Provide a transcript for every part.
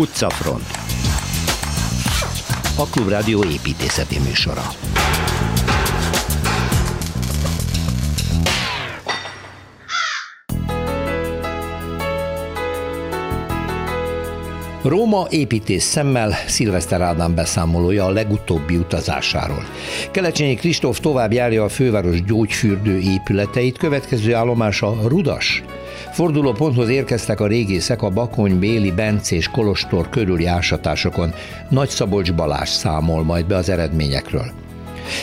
Utcafront A Klubrádió építészeti műsora Róma építész szemmel Szilveszter Ádám beszámolója a legutóbbi utazásáról. Kelecsényi Kristóf tovább járja a főváros gyógyfürdő épületeit, következő állomása Rudas. Fordulóponthoz érkeztek a régészek a Bakony, Béli, Benc és Kolostor körüli ásatásokon. Nagy Szabolcs Balázs számol majd be az eredményekről.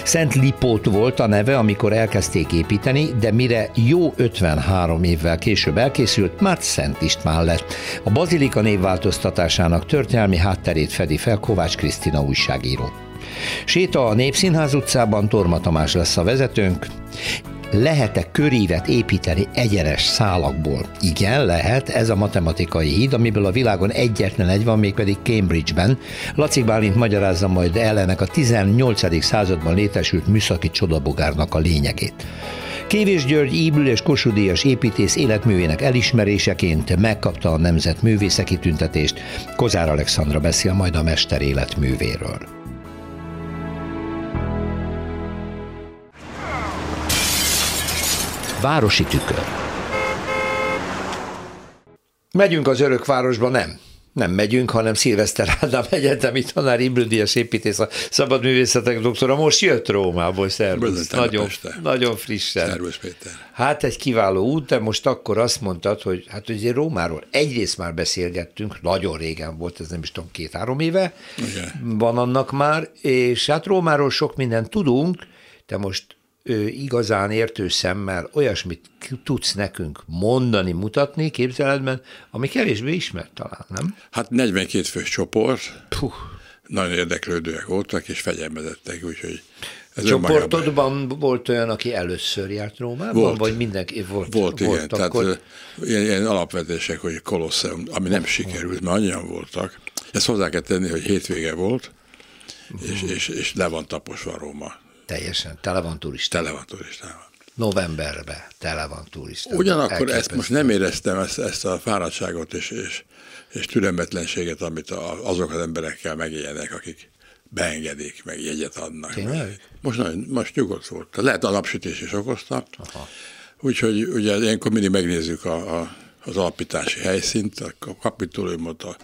Szent Lipót volt a neve, amikor elkezdték építeni, de mire jó 53 évvel később elkészült, már Szent István lett. A bazilika névváltoztatásának történelmi hátterét fedi fel Kovács Krisztina újságíró. Séta a Népszínház utcában, Torma Tamás lesz a vezetőnk lehet-e körívet építeni egyenes szálakból? Igen, lehet, ez a matematikai híd, amiből a világon egyetlen egy van, mégpedig Cambridge-ben. Laci Bálint magyarázza majd el ennek a 18. században létesült műszaki csodabogárnak a lényegét. Kévés György Íbül és Kossuth építész életművének elismeréseként megkapta a Nemzet művészeki tüntetést. Kozár Alexandra beszél majd a mester életművéről. Városi tükör. Megyünk az örökvárosba, nem. Nem megyünk, hanem Szilveszter Ádám egyetemi tanár, Ibrüdias építész, a szabadművészetek doktora. Most jött Rómából, szervusz. Nagyon, nagyon frissen. Szervusz, Péter. Hát egy kiváló út, de most akkor azt mondtad, hogy hát ugye Rómáról egyrészt már beszélgettünk, nagyon régen volt, ez nem is tudom, két-három éve Igen. van annak már, és hát Rómáról sok mindent tudunk, de most igazán értő szemmel olyasmit tudsz nekünk mondani, mutatni képzeletben, ami kevésbé ismert talán, nem? Hát 42 fős csoport, Puh. nagyon érdeklődőek voltak, és fegyelmezettek, úgyhogy ez Csoportodban volt olyan, aki először járt Rómában, volt. vagy mindenki volt? Volt, volt igen. Akkor... Tehát ilyen, ilyen alapvetések, hogy Kolosseum, ami nem sikerült, mert annyian voltak. Ezt hozzá kell tenni, hogy hétvége volt, és, és, és le van taposva Róma. Teljesen, tele van turistával. Tele van turistával. Novemberben tele van turistával. Ugyanakkor Elképesztő. ezt most nem éreztem, ezt, ezt a fáradtságot és, és, és türelmetlenséget, amit azok az emberekkel megélnek, akik beengedik, meg jegyet adnak. Most, nagyon, most nyugodt volt. Lehet a napsütés is okozta. Aha. Úgyhogy ugye ilyenkor mindig megnézzük a, a, az alapítási helyszínt, a kapitoliumot, a,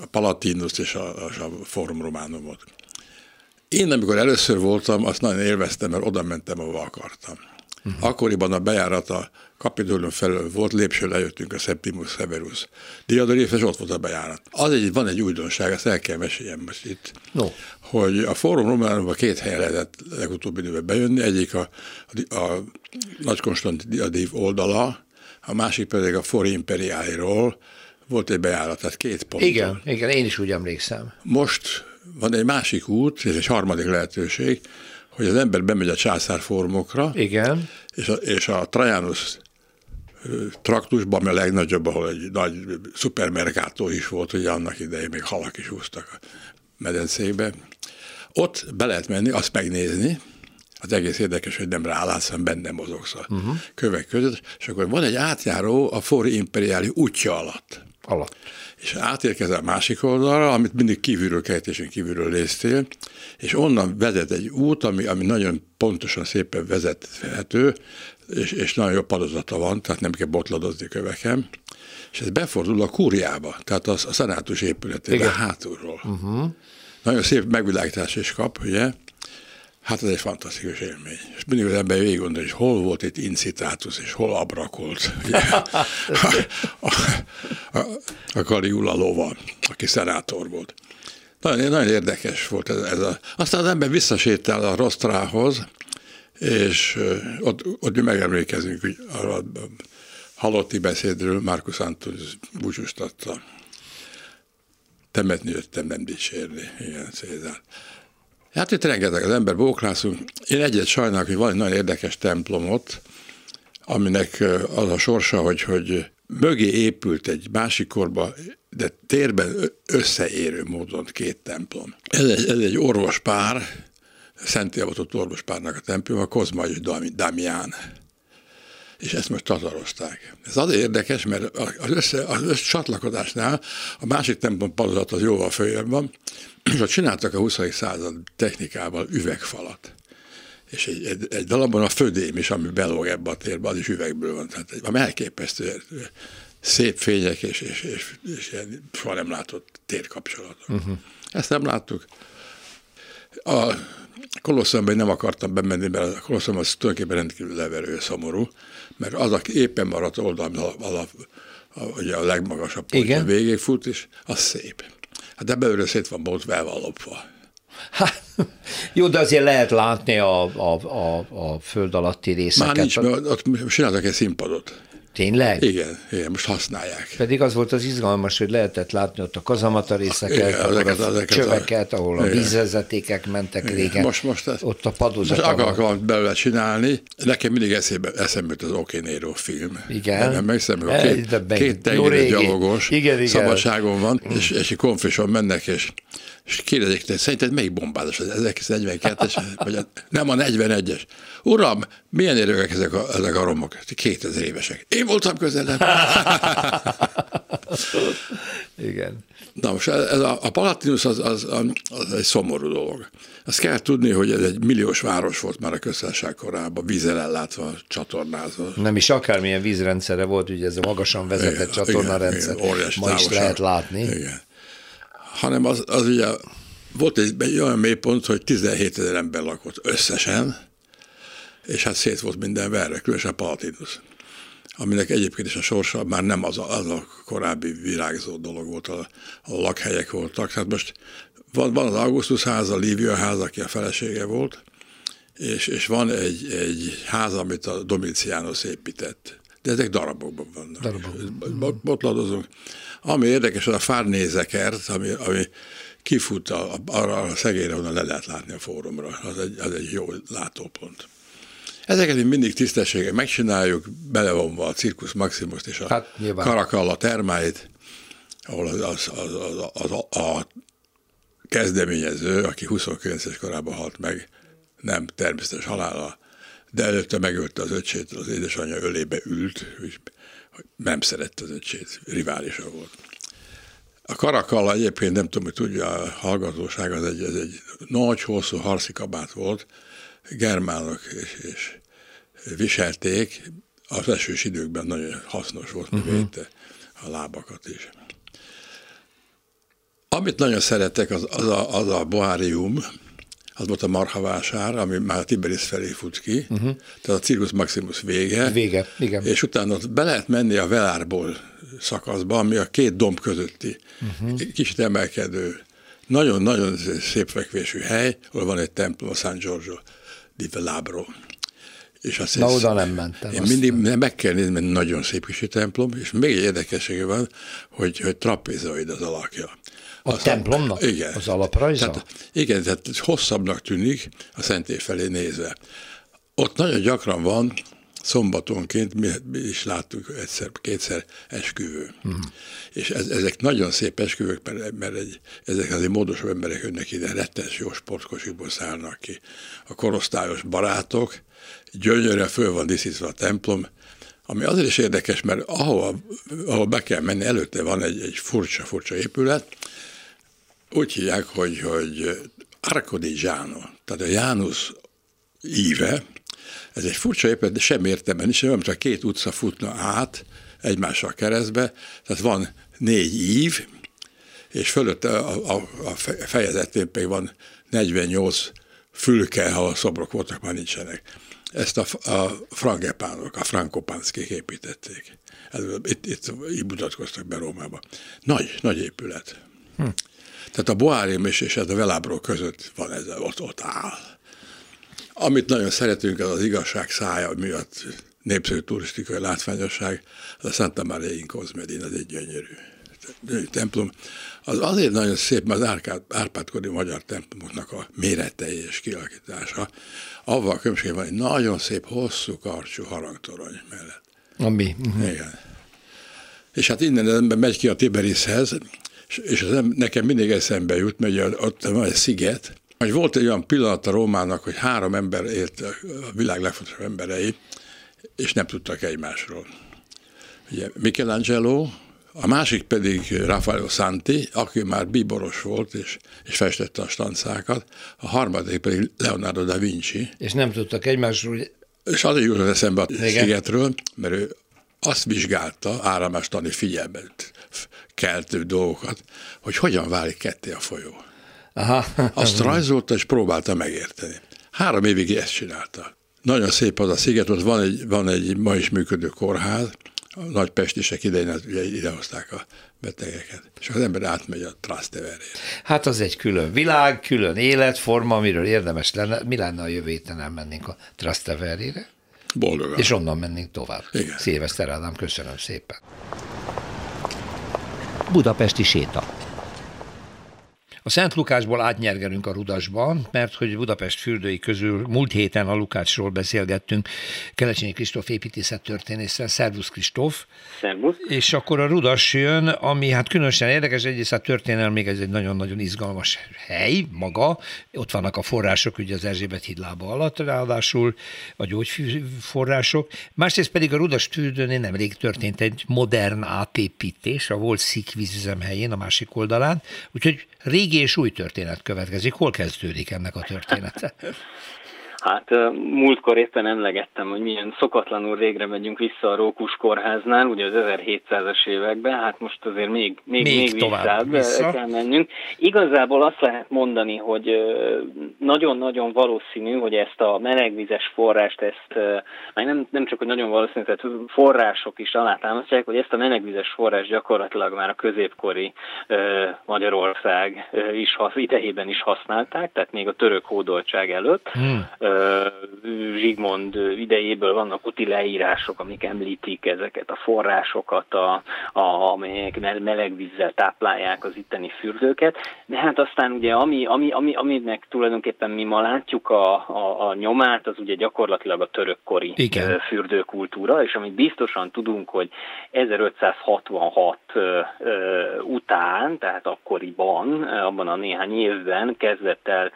a Palatinus és a, a Forum Románumot. Én, amikor először voltam, azt nagyon élveztem, mert oda mentem, ahova akartam. Uh-huh. Akkoriban a bejárat a Kapitolium felől volt, lépső lejöttünk a Septimus Severus diadalif, és ott volt a bejárat. Az egy, van egy újdonság, ezt el kell meséljem most itt, no. hogy a Fórum Románumban két helyen lehetett legutóbbi időben bejönni, egyik a, a, a Nagy Konstantin oldala, a másik pedig a For Imperiáliról volt egy bejárat, tehát két pont. Igen, igen, én is úgy emlékszem. Most van egy másik út, és egy harmadik lehetőség, hogy az ember bemegy a császárformokra, Igen. És, a, és a Trajanus traktusban, ami a legnagyobb, ahol egy nagy szupermerkátó is volt, hogy annak idején még halak is húztak a medencékbe. Ott be lehet menni, azt megnézni, az egész érdekes, hogy nem rálátsz, hanem benne mozogsz a uh-huh. kövek között, és akkor van egy átjáró a Fori Imperiáli útja alatt. Alatt és átérkezel másik oldalra, amit mindig kívülről kejtésen kívülről néztél, és onnan vezet egy út, ami, ami nagyon pontosan szépen vezethető, és, és nagyon jó padozata van, tehát nem kell botladozni köveken, és ez befordul a kúriába, tehát a, a szenátus épületébe hátulról. Uh-huh. Nagyon szép megvilágítás is kap, ugye? Hát ez egy fantasztikus élmény. És mindig az ember végig gondol, hogy hol volt itt incitátus, és hol abrakolt. a, a, a, a Caligula lova, aki szenátor volt. Nagyon, nagyon érdekes volt ez, ez a... Aztán az ember visszasétál a Rostrához, és ott, ott mi megemlékezünk, hogy arra a halotti beszédről Marcus Antonius búcsúztatta. Temetni jöttem, nem dicsérni. Igen, Cézár. Hát itt rengeteg az ember bóklászunk. Én egyet sajnálok, hogy van egy nagyon érdekes templomot, aminek az a sorsa, hogy, hogy mögé épült egy másik korba, de térben összeérő módon két templom. Ez egy, ez egy orvospár, Szent orvospárnak a templom, a Kozma és Damián. És ezt most tatarozták. Ez azért érdekes, mert az, össze, az össze csatlakozásnál a másik templom padozat az jóval följebb van, és ott csináltak a 20. század technikával üvegfalat. És egy, egy, egy darabban a födém is, ami belóg ebbe a térbe, az is üvegből van. Tehát egy, elképesztő szép fények és, és, és, és ilyen soha nem látott térkapcsolatok. Uh-huh. Ezt nem láttuk. A Kolosszumban nem akartam bemenni, mert a Kolosszum az tulajdonképpen rendkívül leverő, szomorú, mert az, aki éppen maradt oldal, a, a, a, ugye a legmagasabb pontja végig fut, és az szép. Hát de belőle szét van bolt velve lopva. Hát, jó, de azért lehet látni a, a, a, a föld alatti részeket. Már nincs, mert ott csináltak egy színpadot. Tényleg? Igen, igen, most használják. Pedig az volt az izgalmas, hogy lehetett látni ott a kazamata részeket, igen, ahol ezeket, a ezeket csöveket, ahol a vízvezetékek mentek igen. régen. Most, most ez, ott a padozat. Most akarok valamit belőle csinálni. Nekem mindig eszébe, eszembe jut az Okénéró film. Igen. Nem megszembe, a két, két tengeri gyalogos igen, igen. szabadságon van, és, és egy konfison mennek, és és kérdezik, te szerinted melyik bombázás az 1942-es, vagy a, nem a 41-es? Uram, milyen érőek ezek a, ezek a romok? 2000 évesek. Én voltam közelebb. Igen. Na most ez a, a Palatinus az, az, az egy szomorú dolog. Azt kell tudni, hogy ez egy milliós város volt már a köztársaság korában, vízzel ellátva, csatornázva. Nem is akármilyen vízrendszere volt, ugye ez a magasan vezetett igen, csatornarendszer. Igen, igen, Ma is lehet látni. Igen hanem az, az ugye volt egy, olyan mélypont, hogy 17 ezer ember lakott összesen, és hát szét volt minden verve, különösen Palatinus aminek egyébként is a sorsa már nem az a, az a korábbi virágzó dolog volt, a, a lakhelyek voltak. Hát most van, van az Augustus ház, a Lívia ház, aki a felesége volt, és, és van egy, egy ház, amit a Domitianus épített. De ezek darabokban vannak. Darabokban. Botladozunk. Ami érdekes, az a Fárnézekert, ami, ami kifut a, arra a szegényre, onnan le lehet látni a fórumra. Az egy, az egy jó látópont. Ezeket mi mindig tisztességgel megcsináljuk, belevonva a Circus Maximus és a hát, Karakalla termáit, ahol az, az, az, az, az, az a kezdeményező, aki 29-es korában halt meg, nem természetes halála, de előtte megölte az öcsét, az édesanyja ölébe ült, és nem szerette az öcsét, riválisa volt. A karakalla egyébként nem tudom, hogy tudja a hallgatóság, az egy, ez egy nagy, hosszú harci kabát volt, germánok és, és viselték, az esős időkben nagyon hasznos volt, uh-huh. védte a lábakat is. Amit nagyon szeretek, az, az, a, az a boárium, az volt a marhavásár, ami már a Tiberis felé fut ki, uh-huh. tehát a Circus Maximus vége. Vége, igen. És utána ott be lehet menni a Velárból szakaszba, ami a két domb közötti uh-huh. kicsit emelkedő, nagyon-nagyon szép fekvésű hely, ahol van egy templom, a San Giorgio di Velabro. És azt Na, oda nem mentem. Én mindig nem. meg kell nézni, mert nagyon szép kis templom, és még egy érdekessége van, hogy, hogy trapézoid az alakja. A Aztán, templomnak? Igen. Az alaprajza? Tehát, igen, tehát hosszabbnak tűnik a szentély felé nézve. Ott nagyon gyakran van szombatonként, mi, mi is láttuk egyszer, kétszer esküvő. Hmm. És ez, ezek nagyon szép esküvők, mert, mert egy, ezek azért módosabb emberek jönnek ide, rettes jó sportkosikból szállnak ki. A korosztályos barátok, gyönyörűen föl van díszítve a templom, ami azért is érdekes, mert ahova, ahol be kell menni, előtte van egy, egy furcsa-furcsa épület, úgy hívják, hogy, hogy Arco di Giano, tehát a János íve, ez egy furcsa épület, de sem értem is, nem csak két utca futna át egymással keresztbe, tehát van négy ív, és fölött a, a, a fejezetén pedig van 48 fülke, ha a szobrok voltak, már nincsenek. Ezt a, a frangepánok, a frankopánszkék építették. Itt, itt így mutatkoztak be Rómába. Nagy, nagy épület. Hm. Tehát a Boárium és, és ez a Velábró között van ez, ott, ott áll. Amit nagyon szeretünk, az az igazság szája miatt népszerű turisztikai látványosság, az a Santa Maria in Cosmedin, az egy gyönyörű templom. Az azért nagyon szép, mert az Árkád, Árpádkori magyar templomoknak a méretei és kialakítása. Avval különbség van egy nagyon szép, hosszú karcsú harangtorony mellett. Ami. Uh-huh. Igen. És hát innen az ember megy ki a Tiberishez, és az nekem mindig eszembe jut, mert ott van egy sziget, hogy volt egy olyan pillanat a Rómának, hogy három ember élt a világ legfontosabb emberei, és nem tudtak egymásról. Ugye Michelangelo, a másik pedig Raffaello Santi, aki már bíboros volt, és, és festette a stancákat, a harmadik pedig Leonardo da Vinci. És nem tudtak egymásról... És azért jutott eszembe a Igen. szigetről, mert ő azt vizsgálta, áramlástani figyelmet keltő dolgokat, hogy hogyan válik ketté a folyó. Aha. Azt rajzolta és próbálta megérteni. Három évig ezt csinálta. Nagyon szép az a sziget, ott van egy, van egy ma is működő kórház, a nagy pestisek idején ugye idehozták a betegeket, és az ember átmegy a Trastevere-re. Hát az egy külön világ, külön életforma, amiről érdemes lenne. Mi lenne a jövő héten elmennénk a Trastevere-re? Boldogan. És onnan mennénk tovább. Igen. Szilveszter Ádám, köszönöm szépen. Budapesti séta. A Szent Lukásból átnyergelünk a Rudasba, mert hogy Budapest fürdői közül múlt héten a Lukácsról beszélgettünk Kelecsényi Kristóf építészettörténésszel. Szervusz Kristóf! Szervusz! És akkor a Rudas jön, ami hát különösen érdekes, egyrészt a történelem még ez egy nagyon-nagyon izgalmas hely maga. Ott vannak a források, ugye az Erzsébet hídlába alatt, ráadásul a gyógyforrások. Másrészt pedig a Rudas fürdőnél nemrég történt egy modern átépítés, a volt szikvízüzem helyén, a másik oldalán. Úgyhogy régi és új történet következik. Hol kezdődik ennek a története? Hát múltkor éppen emlegettem, hogy milyen szokatlanul végre megyünk vissza a Rókus kórháznál, ugye az 1700-as években, hát most azért még, még, még, még tovább vissza. kell mennünk. Igazából azt lehet mondani, hogy nagyon-nagyon valószínű, hogy ezt a melegvizes forrást, ezt, már nem, nem csak, hogy nagyon valószínű, tehát források is alátámasztják, hogy ezt a melegvizes forrást gyakorlatilag már a középkori Magyarország is, idejében is használták, tehát még a török hódoltság előtt. Hmm Zsigmond idejéből vannak uti leírások, amik említik ezeket a forrásokat, a, a, amelyek melegvízzel táplálják az itteni fürdőket, de hát aztán ugye ami, ami, ami, aminek tulajdonképpen mi ma látjuk a, a, a nyomát, az ugye gyakorlatilag a törökkori Igen. fürdőkultúra, és amit biztosan tudunk, hogy 1566 után, tehát akkoriban, abban a néhány évben kezdett el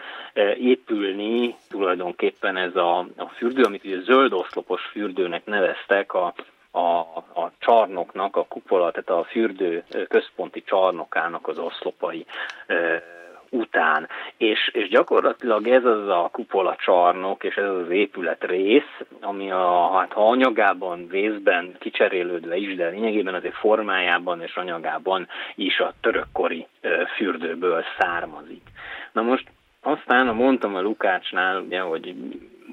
épülni tulajdonképpen ez a, a fürdő, amit ugye zöld oszlopos fürdőnek neveztek, a, a, a csarnoknak, a kupola, tehát a fürdő központi csarnokának az oszlopai után. És, és gyakorlatilag ez az a kupola csarnok, és ez az épület rész, ami a, hát ha anyagában, vészben kicserélődve is, de lényegében azért formájában és anyagában is a törökkori fürdőből származik. Na most aztán, ha mondtam a Lukácsnál, ugye, hogy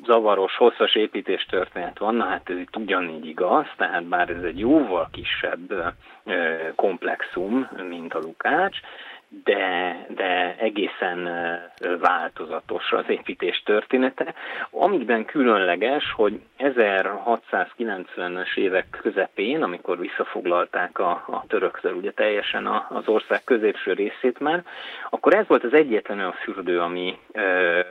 zavaros, hosszas építés történet van, na hát ez itt ugyanígy igaz, tehát bár ez egy jóval kisebb komplexum, mint a Lukács, de, de egészen változatos az építés története, amiben különleges, hogy 1690-es évek közepén, amikor visszafoglalták a, a töröktől ugye teljesen a, az ország középső részét már, akkor ez volt az egyetlen olyan fürdő, ami,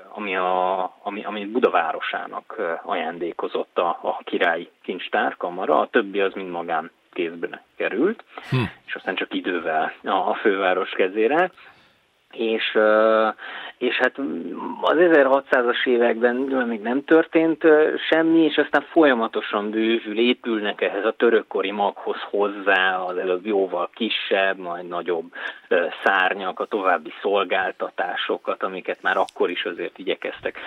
ami, a, ami, ami Budavárosának ajándékozott a, a királyi kincstárkamara, a többi az mind magán kézbe került, hm. és aztán csak idővel a főváros kezére és, és hát az 1600-as években még nem történt semmi, és aztán folyamatosan bővül, épülnek ehhez a törökkori maghoz hozzá, az előbb jóval kisebb, majd nagyobb szárnyak, a további szolgáltatásokat, amiket már akkor is azért igyekeztek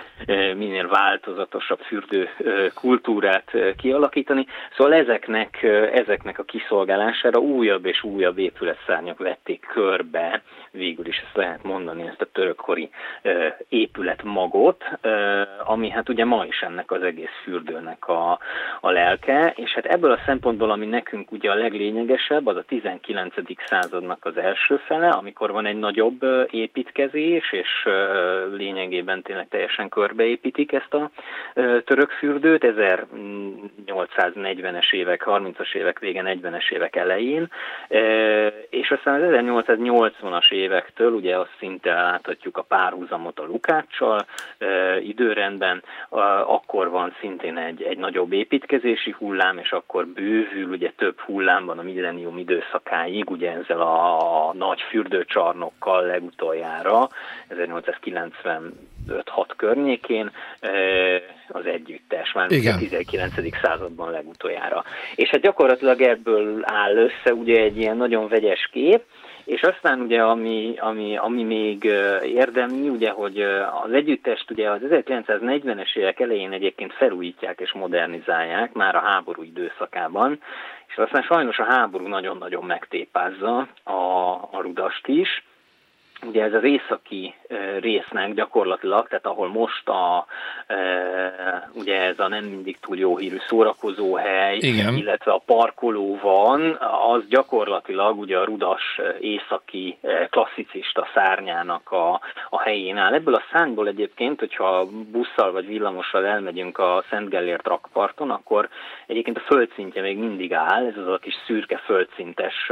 minél változatosabb fürdő kultúrát kialakítani. Szóval ezeknek, ezeknek a kiszolgálására újabb és újabb épületszárnyak vették körbe, végül is ezt lehet lehet mondani ezt a törökkori épületmagot, ami hát ugye ma is ennek az egész fürdőnek a, a lelke, és hát ebből a szempontból, ami nekünk ugye a leglényegesebb, az a 19. századnak az első fele, amikor van egy nagyobb építkezés, és lényegében tényleg teljesen körbeépítik ezt a török fürdőt, 1840-es évek, 30-as évek vége, 40-es évek elején, és aztán az 1880-as évektől ugye az szinte láthatjuk a párhuzamot a Lukáccsal időrendben, akkor van szintén egy, egy nagyobb építkezési hullám, és akkor bővül ugye több hullámban a millenium időszakáig, ugye ezzel a, nagy fürdőcsarnokkal legutoljára, 1895-6 környékén az együttes, már Igen. a 19. században legutoljára. És hát gyakorlatilag ebből áll össze ugye egy ilyen nagyon vegyes kép, és aztán ugye, ami, ami, ami még érdemi, ugye, hogy az együttest ugye az 1940-es évek elején egyébként felújítják és modernizálják már a háború időszakában, és aztán sajnos a háború nagyon-nagyon megtépázza a, a rudast is, ugye ez az északi résznek gyakorlatilag, tehát ahol most a, ugye ez a nem mindig túl jó hírű szórakozóhely, Igen. illetve a parkoló van, az gyakorlatilag ugye a rudas északi klasszicista szárnyának a, a helyén áll. Ebből a szárnyból egyébként, hogyha busszal vagy villamossal elmegyünk a Szent Gellért rakparton, akkor egyébként a földszintje még mindig áll, ez az a kis szürke földszintes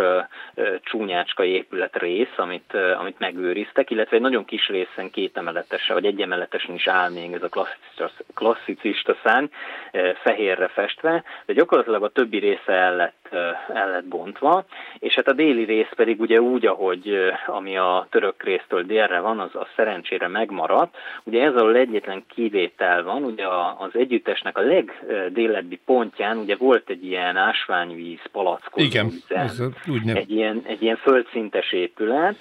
csúnyácska épület rész, amit, amit meg megőriztek, illetve egy nagyon kis részen két emeletesen, vagy egy emeletesen is áll még ez a klasszicista, klasszicista szárny, eh, fehérre festve, de gyakorlatilag a többi része el lett, el lett bontva, és hát a déli rész pedig ugye úgy, ahogy ami a török résztől délre van, az a szerencsére megmaradt. Ugye ez a egyetlen kivétel van, ugye az együttesnek a legdélebbi pontján ugye volt egy ilyen ásványvíz palackozó Igen, ez úgy nem. egy, ilyen, egy ilyen földszintes épület,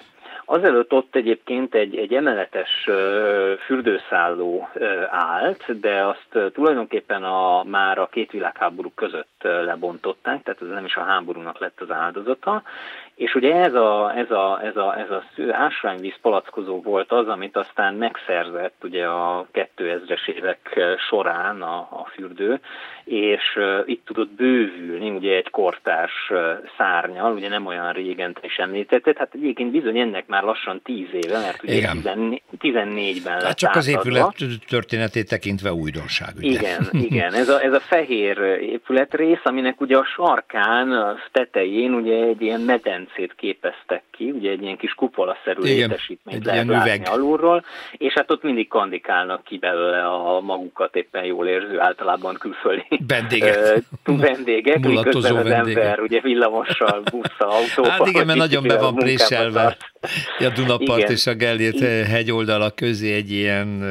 Azelőtt ott egyébként egy, egy emeletes fürdőszálló állt, de azt tulajdonképpen a, már a két világháború között lebontották, tehát ez nem is a háborúnak lett az áldozata, és ugye ez a, ez a, ez a, ez a ásványvíz palackozó volt az, amit aztán megszerzett ugye a 2000-es évek során a, a fürdő, és itt tudott bővülni ugye egy kortárs szárnyal, ugye nem olyan régen te is említetted, hát egyébként bizony ennek már lassan 10 éve, mert ugye 14-ben lett hát csak az épület történetét tekintve újdonság. Ugye? Igen, igen, ez a, ez a fehér épületrész, aminek ugye a sarkán, a tetején ugye egy ilyen meden medencét képeztek ki, ugye egy ilyen kis kupolaszerű létesítményt lehet látni üveg. alulról, és hát ott mindig kandikálnak ki belőle a magukat éppen jól érző, általában külföldi vendégek, vendégek miközben az vendégek. ember ugye villamossal, busszal, autóval. Hát igen, mert nagyon be van préselve. A Dunapart igen. és a Gellért hegyoldala közé egy ilyen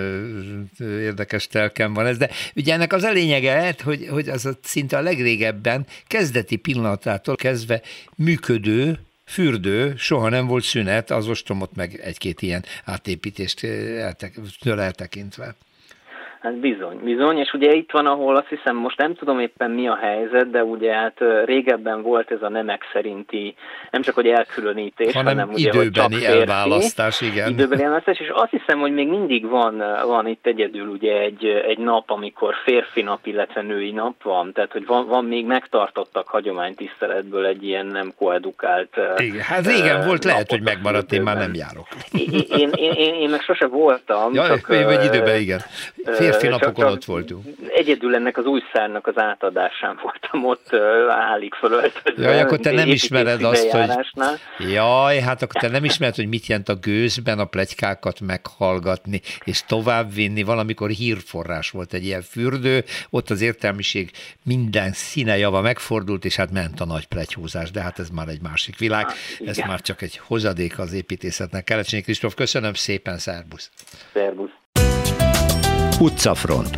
érdekes telkem van ez, de ugye ennek az a lényege, hogy, hogy az a szinte a legrégebben kezdeti pillanatától kezdve működő fürdő, soha nem volt szünet, az ostromot meg egy-két ilyen átépítést tőle eltekintve. Hát bizony, bizony, és ugye itt van, ahol azt hiszem, most nem tudom éppen mi a helyzet, de ugye hát régebben volt ez a nemek szerinti, nem csak hogy elkülönítés, hanem, hanem ugye, időbeni hogy csak férfi, elválasztás, igen. Időbeni elválasztás, és azt hiszem, hogy még mindig van, van itt egyedül ugye egy, egy nap, amikor férfi nap, illetve női nap van, tehát hogy van, van még megtartottak hagyománytiszteletből egy ilyen nem koedukált Igen, hát régen uh, volt, lehet, hogy megmaradt, én már nem járok. Én, én, én, én, én meg sose voltam. Ja, csak, vagy időben, igen. Férfi Férfi napokon ott voltunk. Egyedül ennek az új szárnak az átadásán voltam ott állik fölöltözve. Jaj, akkor te nem ismered azt, hogy... Jaj, hát akkor te nem ismered, hogy mit jelent a gőzben a plegykákat meghallgatni, és továbbvinni. Valamikor hírforrás volt egy ilyen fürdő, ott az értelmiség minden színe java megfordult, és hát ment a nagy plegyhúzás, de hát ez már egy másik világ. Hát, ez már csak egy hozadék az építészetnek. Kelecsényi Kristóf, köszönöm szépen, szervusz! Szervusz! Utcafront.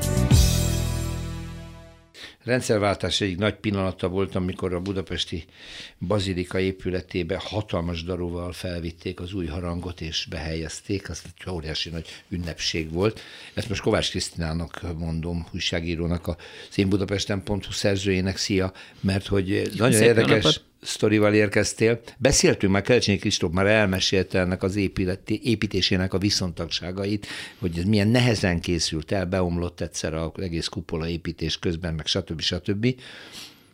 Rendszerváltás egyik nagy pillanata volt, amikor a budapesti bazilika épületébe hatalmas daruval felvitték az új harangot és behelyezték, az egy óriási nagy ünnepség volt. Ezt most Kovács Krisztinának mondom, újságírónak, a színbudapesten.hu szerzőjének, szia, mert hogy nagyon Szép érdekes... Napot sztorival érkeztél. Beszéltünk már, Kelecsényi Kristóf már elmesélte ennek az épületi, építésének a viszontagságait, hogy ez milyen nehezen készült el, beomlott egyszer az egész kupola építés közben, meg stb. stb.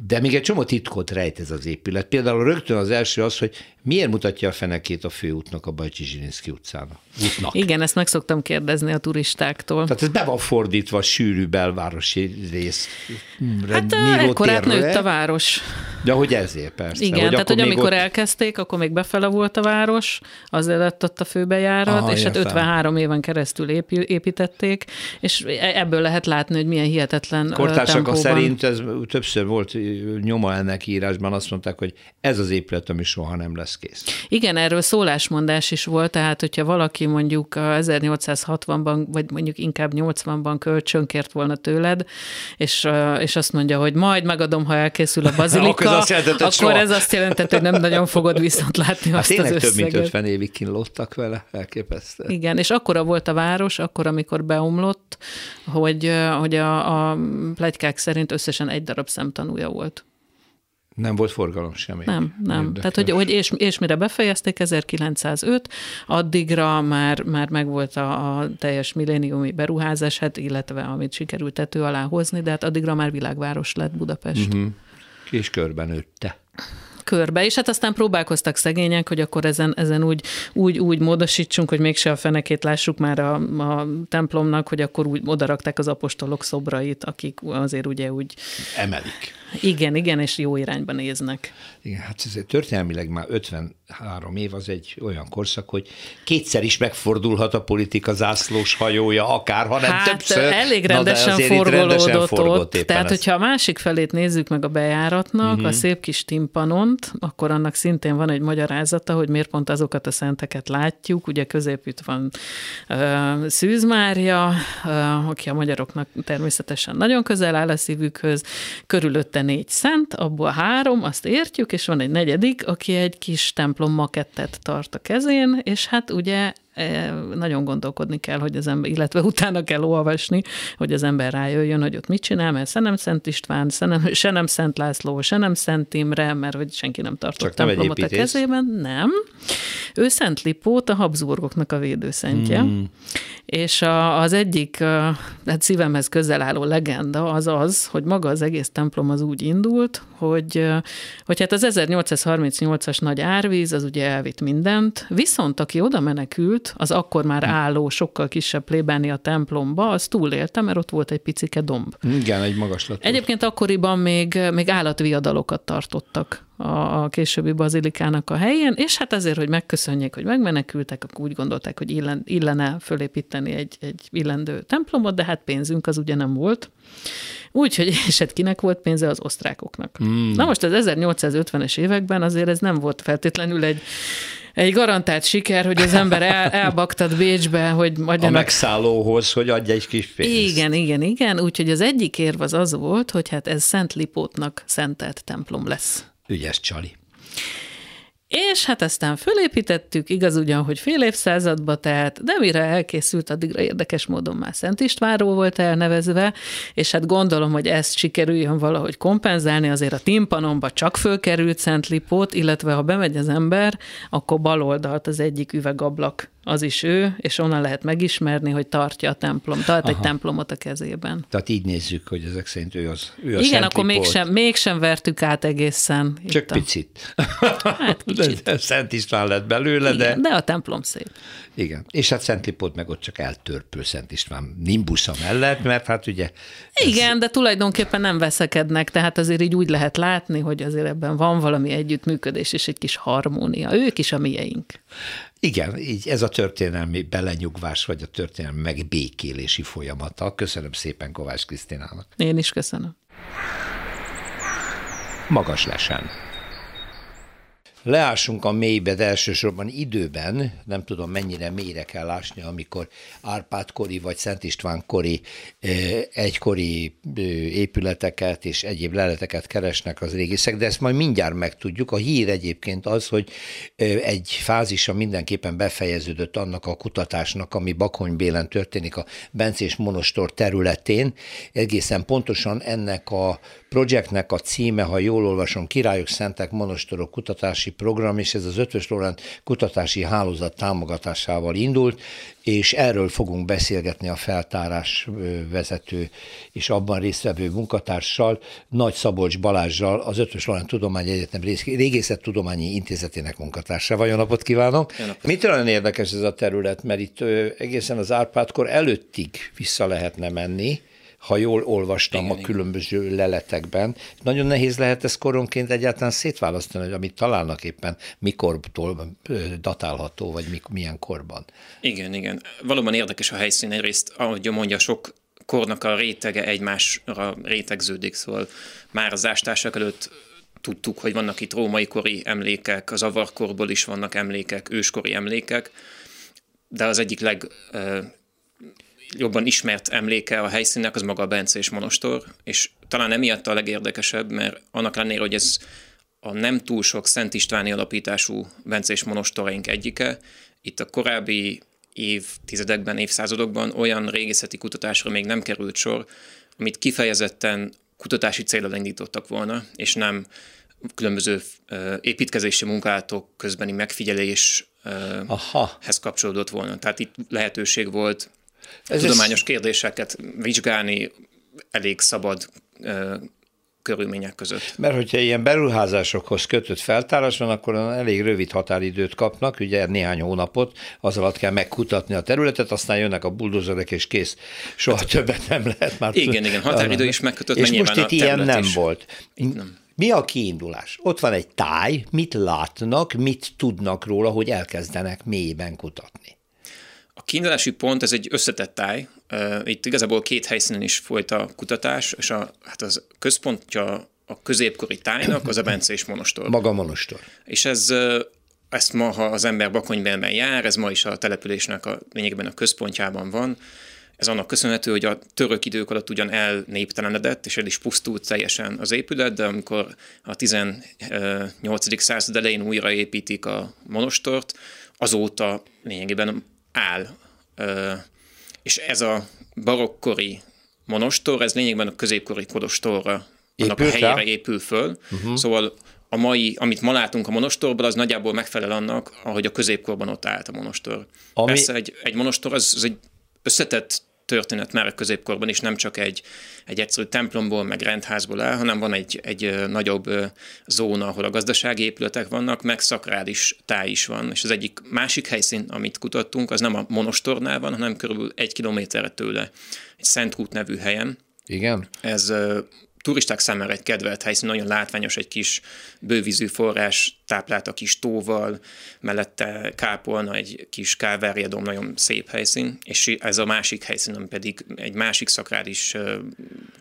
De még egy csomó titkot rejt ez az épület. Például rögtön az első az, hogy miért mutatja a fenekét a főútnak a Bajcsi Zsilinszki utcának? Útnak. Igen, ezt meg szoktam kérdezni a turistáktól. Tehát ez be van fordítva a sűrű belvárosi rész. Hát ekkorát nőtt a város. De hogy ezért persze. Igen, hogy tehát hogy amikor ott... elkezdték, akkor még befele volt a város, az lett ott a főbejárat, Aha, és hát 53 éven keresztül építették, és e- ebből lehet látni, hogy milyen hihetetlen Kortársak szerint ez többször volt nyoma ennek írásban, azt mondták, hogy ez az épület, ami soha nem lesz kész. Igen, erről szólásmondás is volt, tehát hogyha valaki mondjuk 1860-ban, vagy mondjuk inkább 80-ban kölcsönkért volna tőled, és, és azt mondja, hogy majd megadom, ha elkészül a bazilika, akkor, jelentett, akkor soha. ez azt jelentett, hogy nem nagyon fogod viszont látni hát azt az összeget. több mint 50 évig kínlottak vele, elképesztő. Igen, és akkora volt a város, akkor, amikor beomlott, hogy, hogy a, a plegykák szerint összesen egy darab szemtanúja volt. Nem volt forgalom semmi. Nem, nem. Érdekes. Tehát, hogy, hogy és, és mire befejezték 1905, addigra már, már megvolt a, a teljes milléniumi beruházás, hát, illetve amit sikerült tető alá hozni, de hát addigra már világváros lett Budapest. Uh-huh. És körben nőtte körbe, és hát aztán próbálkoztak szegények, hogy akkor ezen, ezen úgy, úgy, úgy módosítsunk, hogy mégse a fenekét lássuk már a, a templomnak, hogy akkor úgy odarakták az apostolok szobrait, akik azért ugye úgy... Emelik. Igen, igen, és jó irányba néznek. Igen, hát ez történelmileg már 53 év az egy olyan korszak, hogy kétszer is megfordulhat a politika zászlós hajója, akár, hanem hát, többször. elég rendesen forgolódott ott. Tehát, ez. hogyha a másik felét nézzük meg a bejáratnak, uh-huh. a szép kis timpanont, akkor annak szintén van egy magyarázata, hogy miért pont azokat a szenteket látjuk. Ugye középütt van uh, Szűz Mária, uh, aki a magyaroknak természetesen nagyon közel áll a szívükhöz, körülötte előtte négy szent, abból három, azt értjük, és van egy negyedik, aki egy kis templom makettet tart a kezén, és hát ugye nagyon gondolkodni kell, hogy az ember, illetve utána kell olvasni, hogy az ember rájöjjön, hogy ott mit csinál, mert se nem Szent István, se nem, se nem Szent László, se nem Szent Imre, mert hogy senki nem tartott Csak templomot a kezében. Nem. Ő Szent Lipót, a Habsburgoknak a védőszentje. Hmm. És a, az egyik hát szívemhez közel álló legenda az az, hogy maga az egész templom az úgy indult, hogy, hogy hát az 1838-as nagy árvíz az ugye elvitt mindent, viszont aki oda menekült, az akkor már álló, sokkal kisebb plébáni a templomba, az túlélte, mert ott volt egy picike domb. Igen, egy magaslat. Egyébként akkoriban még, még állatviadalokat tartottak a, a későbbi bazilikának a helyén, és hát azért, hogy megköszönjék, hogy megmenekültek, akkor úgy gondolták, hogy illen, illene fölépíteni egy, egy illendő templomot, de hát pénzünk az ugye nem volt. Úgyhogy, és hát kinek volt pénze? Az osztrákoknak. Mm. Na most az 1850-es években azért ez nem volt feltétlenül egy egy garantált siker, hogy az ember el, elbaktad Bécsbe, hogy adjanak... A megszállóhoz, hogy adja egy kis pénzt. Igen, igen, igen. Úgyhogy az egyik érv az az volt, hogy hát ez Szent Lipótnak szentelt templom lesz. Ügyes Csali. És hát aztán fölépítettük, igaz ugyan, hogy fél évszázadba, tehát, de mire elkészült, addigra érdekes módon már Szent Istvánról volt elnevezve, és hát gondolom, hogy ezt sikerüljön valahogy kompenzálni, azért a timpanomba csak fölkerült Szent Lipót, illetve ha bemegy az ember, akkor bal oldalt az egyik üvegablak az is ő, és onnan lehet megismerni, hogy tartja a templom, tart Aha. egy templomot a kezében. Tehát így nézzük, hogy ezek szerint ő az ő a Igen, akkor mégsem, mégsem vertük át egészen. Csak a... picit. Hát kicsit. De Szent István lett belőle, Igen, de... De a templom szép. Igen, és hát Szent Lipót meg ott csak eltörpül Szent István nimbusza mellett, mert hát ugye... Ez... Igen, de tulajdonképpen nem veszekednek, tehát azért így úgy lehet látni, hogy azért ebben van valami együttműködés és egy kis harmónia. Ők is a mieink. Igen, így ez a történelmi belenyugvás, vagy a történelmi megbékélési folyamata. Köszönöm szépen Kovács Krisztinának. Én is köszönöm. Magas lesen leássunk a mélybe, de elsősorban időben, nem tudom mennyire mélyre kell ásni, amikor Árpád-kori vagy Szent István-kori egykori épületeket és egyéb leleteket keresnek az régészek, de ezt majd mindjárt megtudjuk. A hír egyébként az, hogy egy fázisa mindenképpen befejeződött annak a kutatásnak, ami Bakonybélen történik a Bencés Monostor területén. Egészen pontosan ennek a projektnek a címe, ha jól olvasom, Királyok Szentek Monostorok Kutatási Program, és ez az Ötvös Lorent Kutatási Hálózat támogatásával indult, és erről fogunk beszélgetni a feltárás vezető és abban résztvevő munkatársal, Nagy Szabolcs Balázsjal, az Ötös Lorent Tudományi Egyetem Régészettudományi Intézetének munkatársával. Jó napot kívánok! Mitől olyan érdekes ez a terület, mert itt egészen az Árpádkor előttig vissza lehetne menni, ha jól olvastam igen, a különböző igen. leletekben. Nagyon nehéz lehet ez koronként egyáltalán szétválasztani, hogy amit találnak éppen mikortól datálható, vagy milyen korban. Igen, igen. Valóban érdekes a helyszín. Egyrészt, ahogy mondja, sok kornak a rétege egymásra rétegződik, szóval már az ástársak előtt tudtuk, hogy vannak itt római kori emlékek, az avarkorból is vannak emlékek, őskori emlékek, de az egyik leg jobban ismert emléke a helyszínnek az maga a Bencés Monostor, és talán emiatt a legérdekesebb, mert annak ellenére, hogy ez a nem túl sok Szent Istváni alapítású Bencés Monostoraink egyike, itt a korábbi évtizedekben, évszázadokban olyan régészeti kutatásra még nem került sor, amit kifejezetten kutatási célra indítottak volna, és nem különböző építkezési munkálatok közbeni megfigyeléshez kapcsolódott volna. Tehát itt lehetőség volt ez tudományos ez... kérdéseket vizsgálni elég szabad ö, körülmények között. Mert hogyha ilyen beruházásokhoz kötött feltárás van, akkor elég rövid határidőt kapnak, ugye néhány hónapot, az alatt kell megkutatni a területet, aztán jönnek a buldozerek, és kész. Soha hát, többet nem lehet már. Igen, igen, határidő is megkötött, És most itt ilyen nem is. volt. Nem. Mi a kiindulás? Ott van egy táj, mit látnak, mit tudnak róla, hogy elkezdenek mélyben kutatni. A kiindulási pont, ez egy összetett táj. Itt igazából két helyszínen is folyt a kutatás, és a, hát az központja a középkori tájnak az a Bencés monostor. Maga monostor. És ez, ezt ma, ha az ember Bakonybelben jár, ez ma is a településnek a lényegben a központjában van. Ez annak köszönhető, hogy a török idők alatt ugyan elnéptelenedett, és el is pusztult teljesen az épület, de amikor a 18. század elején újraépítik a monostort, azóta lényegében áll. És ez a barokkori monostor, ez lényegben a középkori kolostorra, annak a helyére épül föl. Uh-huh. Szóval a mai, amit ma látunk a monostorban, az nagyjából megfelel annak, ahogy a középkorban ott állt a monostor. Ami... Persze egy, egy monostor az, az egy összetett történet már a középkorban is nem csak egy, egy egyszerű templomból, meg rendházból áll, hanem van egy, egy nagyobb zóna, ahol a gazdasági épületek vannak, meg szakrális táj is van. És az egyik másik helyszín, amit kutattunk, az nem a monostornál van, hanem körülbelül egy kilométerre tőle, egy Szentrút nevű helyen. Igen. Ez turisták számára egy kedvelt helyszín, nagyon látványos, egy kis bővízű forrás táplált a kis tóval, mellette kápolna egy kis káváriadom, nagyon szép helyszín, és ez a másik helyszín, ami pedig egy másik szakrális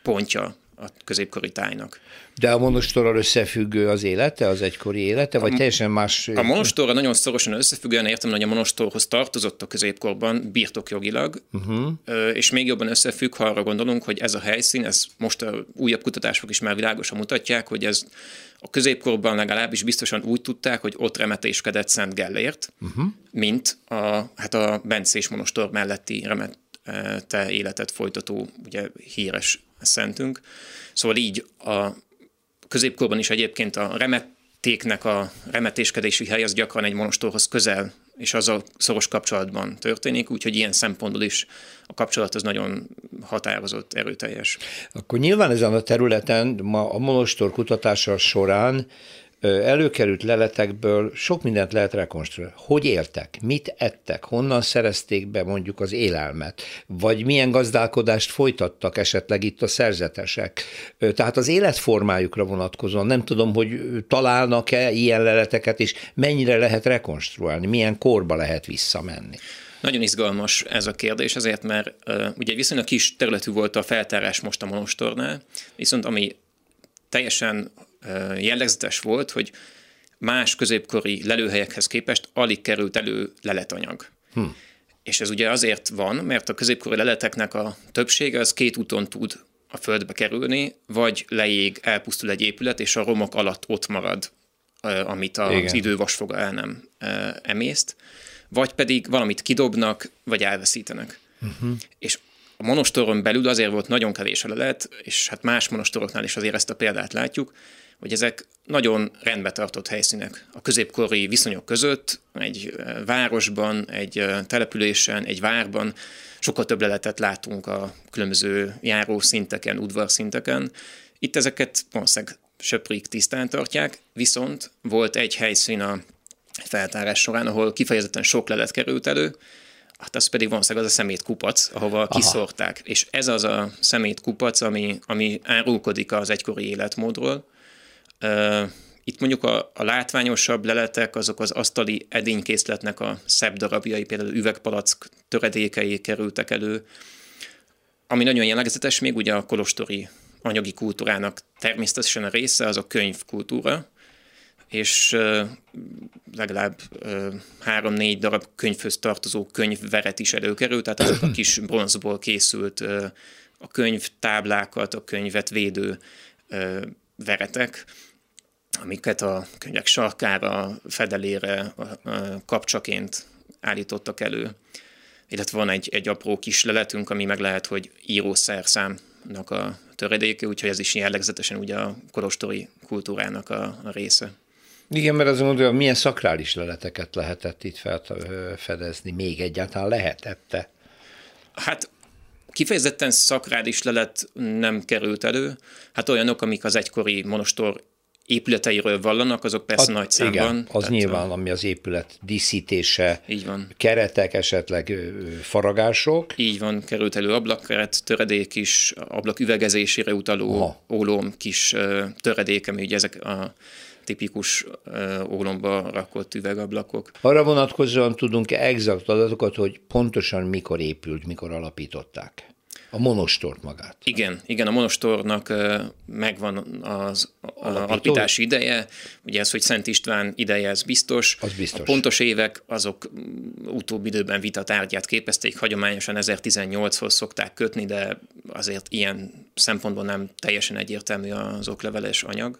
pontja a középkori tájnak. De a monostorral összefüggő az élete, az egykori élete, vagy a, teljesen más? A monostorral nagyon szorosan összefüggően értem, hogy a monostorhoz tartozott a középkorban birtokjogilag, uh-huh. és még jobban összefügg, ha arra gondolunk, hogy ez a helyszín, ez most a újabb kutatások is már világosan mutatják, hogy ez a középkorban legalábbis biztosan úgy tudták, hogy ott remetéskedett Szent Gellért, uh-huh. mint a, hát a Bencés monostor melletti remete életet folytató, ugye híres szentünk. Szóval így a középkorban is egyébként a remetéknek a remetéskedési hely az gyakran egy monostorhoz közel és az a szoros kapcsolatban történik, úgyhogy ilyen szempontból is a kapcsolat az nagyon határozott, erőteljes. Akkor nyilván ezen a területen ma a monostor kutatása során előkerült leletekből sok mindent lehet rekonstruálni. Hogy éltek, mit ettek, honnan szerezték be mondjuk az élelmet, vagy milyen gazdálkodást folytattak esetleg itt a szerzetesek. Tehát az életformájukra vonatkozóan nem tudom, hogy találnak-e ilyen leleteket, és mennyire lehet rekonstruálni, milyen korba lehet visszamenni. Nagyon izgalmas ez a kérdés, azért mert uh, ugye viszonylag kis területű volt a feltárás most a monostornál, viszont ami teljesen jellegzetes volt, hogy más középkori lelőhelyekhez képest alig került elő leletanyag. Hm. És ez ugye azért van, mert a középkori leleteknek a többsége az két úton tud a földbe kerülni, vagy leég, elpusztul egy épület, és a romok alatt ott marad, amit az Igen. idő vasfoga el nem emészt, vagy pedig valamit kidobnak, vagy elveszítenek. Uh-huh. És a monostoron belül azért volt nagyon kevés a lelet, és hát más monostoroknál is azért ezt a példát látjuk, hogy ezek nagyon rendbe tartott helyszínek a középkori viszonyok között, egy városban, egy településen, egy várban sokkal több leletet látunk a különböző járószinteken, udvarszinteken. Itt ezeket valószínűleg söprik tisztán tartják, viszont volt egy helyszín a feltárás során, ahol kifejezetten sok lelet került elő, hát az pedig valószínűleg az a szemétkupac, ahova Aha. kiszorták. És ez az a szemétkupac, ami, ami árulkodik az egykori életmódról. Itt mondjuk a, a látványosabb leletek, azok az asztali edénykészletnek a szebb darabjai, például üvegpalack töredékei kerültek elő, ami nagyon jellegzetes még ugye a kolostori anyagi kultúrának természetesen a része az a könyvkultúra, és legalább három-négy darab könyvhöz tartozó könyvveret is előkerült, tehát azok a kis bronzból készült a könyvtáblákat, a könyvet védő veretek, amiket a könyvek sarkára, fedelére kapcsaként állítottak elő. Illetve van egy, egy apró kis leletünk, ami meg lehet, hogy írószerszámnak a töredéke, úgyhogy ez is jellegzetesen ugye a kolostori kultúrának a, a része. Igen, mert azt gondolom, milyen szakrális leleteket lehetett itt felfedezni, még egyáltalán lehetette? Hát kifejezetten szakrális lelet nem került elő. Hát olyanok, amik az egykori monostor épületeiről vallanak, azok persze a, nagy számban. Igen, az tehát, nyilván, ami az épület díszítése, így van. keretek, esetleg faragások. Így van, került elő ablakkeret, töredék is, ablak üvegezésére utaló Aha. ólóm kis töredék, ami ugye ezek a tipikus ólomba rakott üvegablakok. Arra vonatkozóan tudunk-e exakt adatokat, hogy pontosan mikor épült, mikor alapították? A monostort magát. Igen, igen, a monostornak megvan az alapítási ideje. Ugye ez, hogy Szent István ideje, ez biztos. Az biztos. A pontos évek, azok utóbbi időben vita tárgyát képezték, hagyományosan 1018-hoz szokták kötni, de azért ilyen szempontból nem teljesen egyértelmű az okleveles anyag.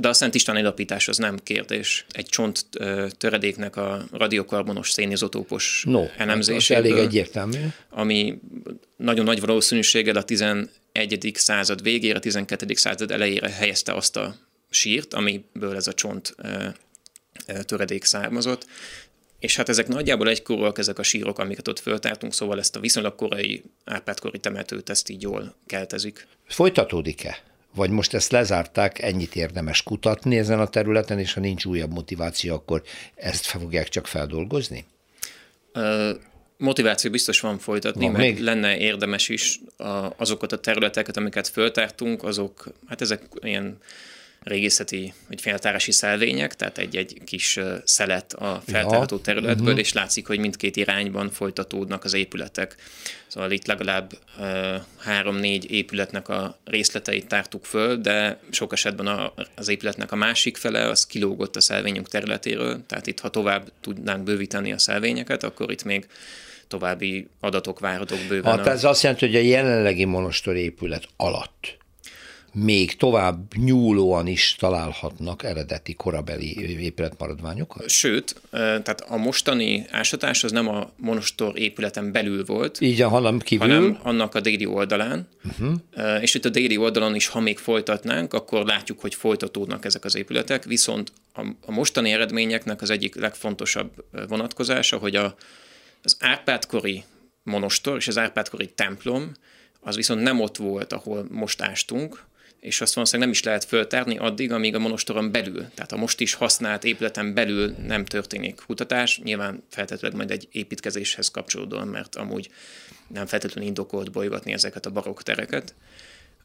De a Szent István alapítás az nem kérdés. Egy csont töredéknek a radiokarbonos szénizotópos no, elemzéséből. elég egyértelmű. Ami nagyon nagy valószínűséggel a 11. század végére, a 12. század elejére helyezte azt a sírt, amiből ez a csont töredék származott. És hát ezek nagyjából egykorúak ezek a sírok, amiket ott föltártunk, szóval ezt a viszonylag korai Árpád-kori temetőt ezt így jól keltezik. Folytatódik-e? Vagy most ezt lezárták, ennyit érdemes kutatni ezen a területen, és ha nincs újabb motiváció, akkor ezt fogják csak feldolgozni? motiváció biztos van folytatni, van meg még? lenne érdemes is a, azokat a területeket, amiket föltártunk, azok, hát ezek ilyen régészeti vagy feltárási szelvények, tehát egy-egy kis szelet a feltárható területből, uh-huh. és látszik, hogy mindkét irányban folytatódnak az épületek. Szóval itt legalább három-négy épületnek a részleteit tártuk föl, de sok esetben a, az épületnek a másik fele az kilógott a szelvényünk területéről, tehát itt ha tovább tudnánk bővíteni a szelvényeket, akkor itt még további adatok várhatók bőven. Hát ez azt jelenti, hogy a jelenlegi monostor épület alatt még tovább nyúlóan is találhatnak eredeti korabeli épületmaradványokat? Sőt, tehát a mostani ásatás az nem a monostor épületen belül volt, így hanem kívül, hanem annak a déli oldalán, uh-huh. és itt a déli oldalon is, ha még folytatnánk, akkor látjuk, hogy folytatódnak ezek az épületek, viszont a, a mostani eredményeknek az egyik legfontosabb vonatkozása, hogy a, az Árpádkori monostor és az Árpádkori templom az viszont nem ott volt, ahol most ástunk, és azt valószínűleg nem is lehet föltárni addig, amíg a monostoron belül, tehát a most is használt épületen belül nem történik kutatás, nyilván feltétlenül majd egy építkezéshez kapcsolódóan, mert amúgy nem feltétlenül indokolt bolygatni ezeket a barokk tereket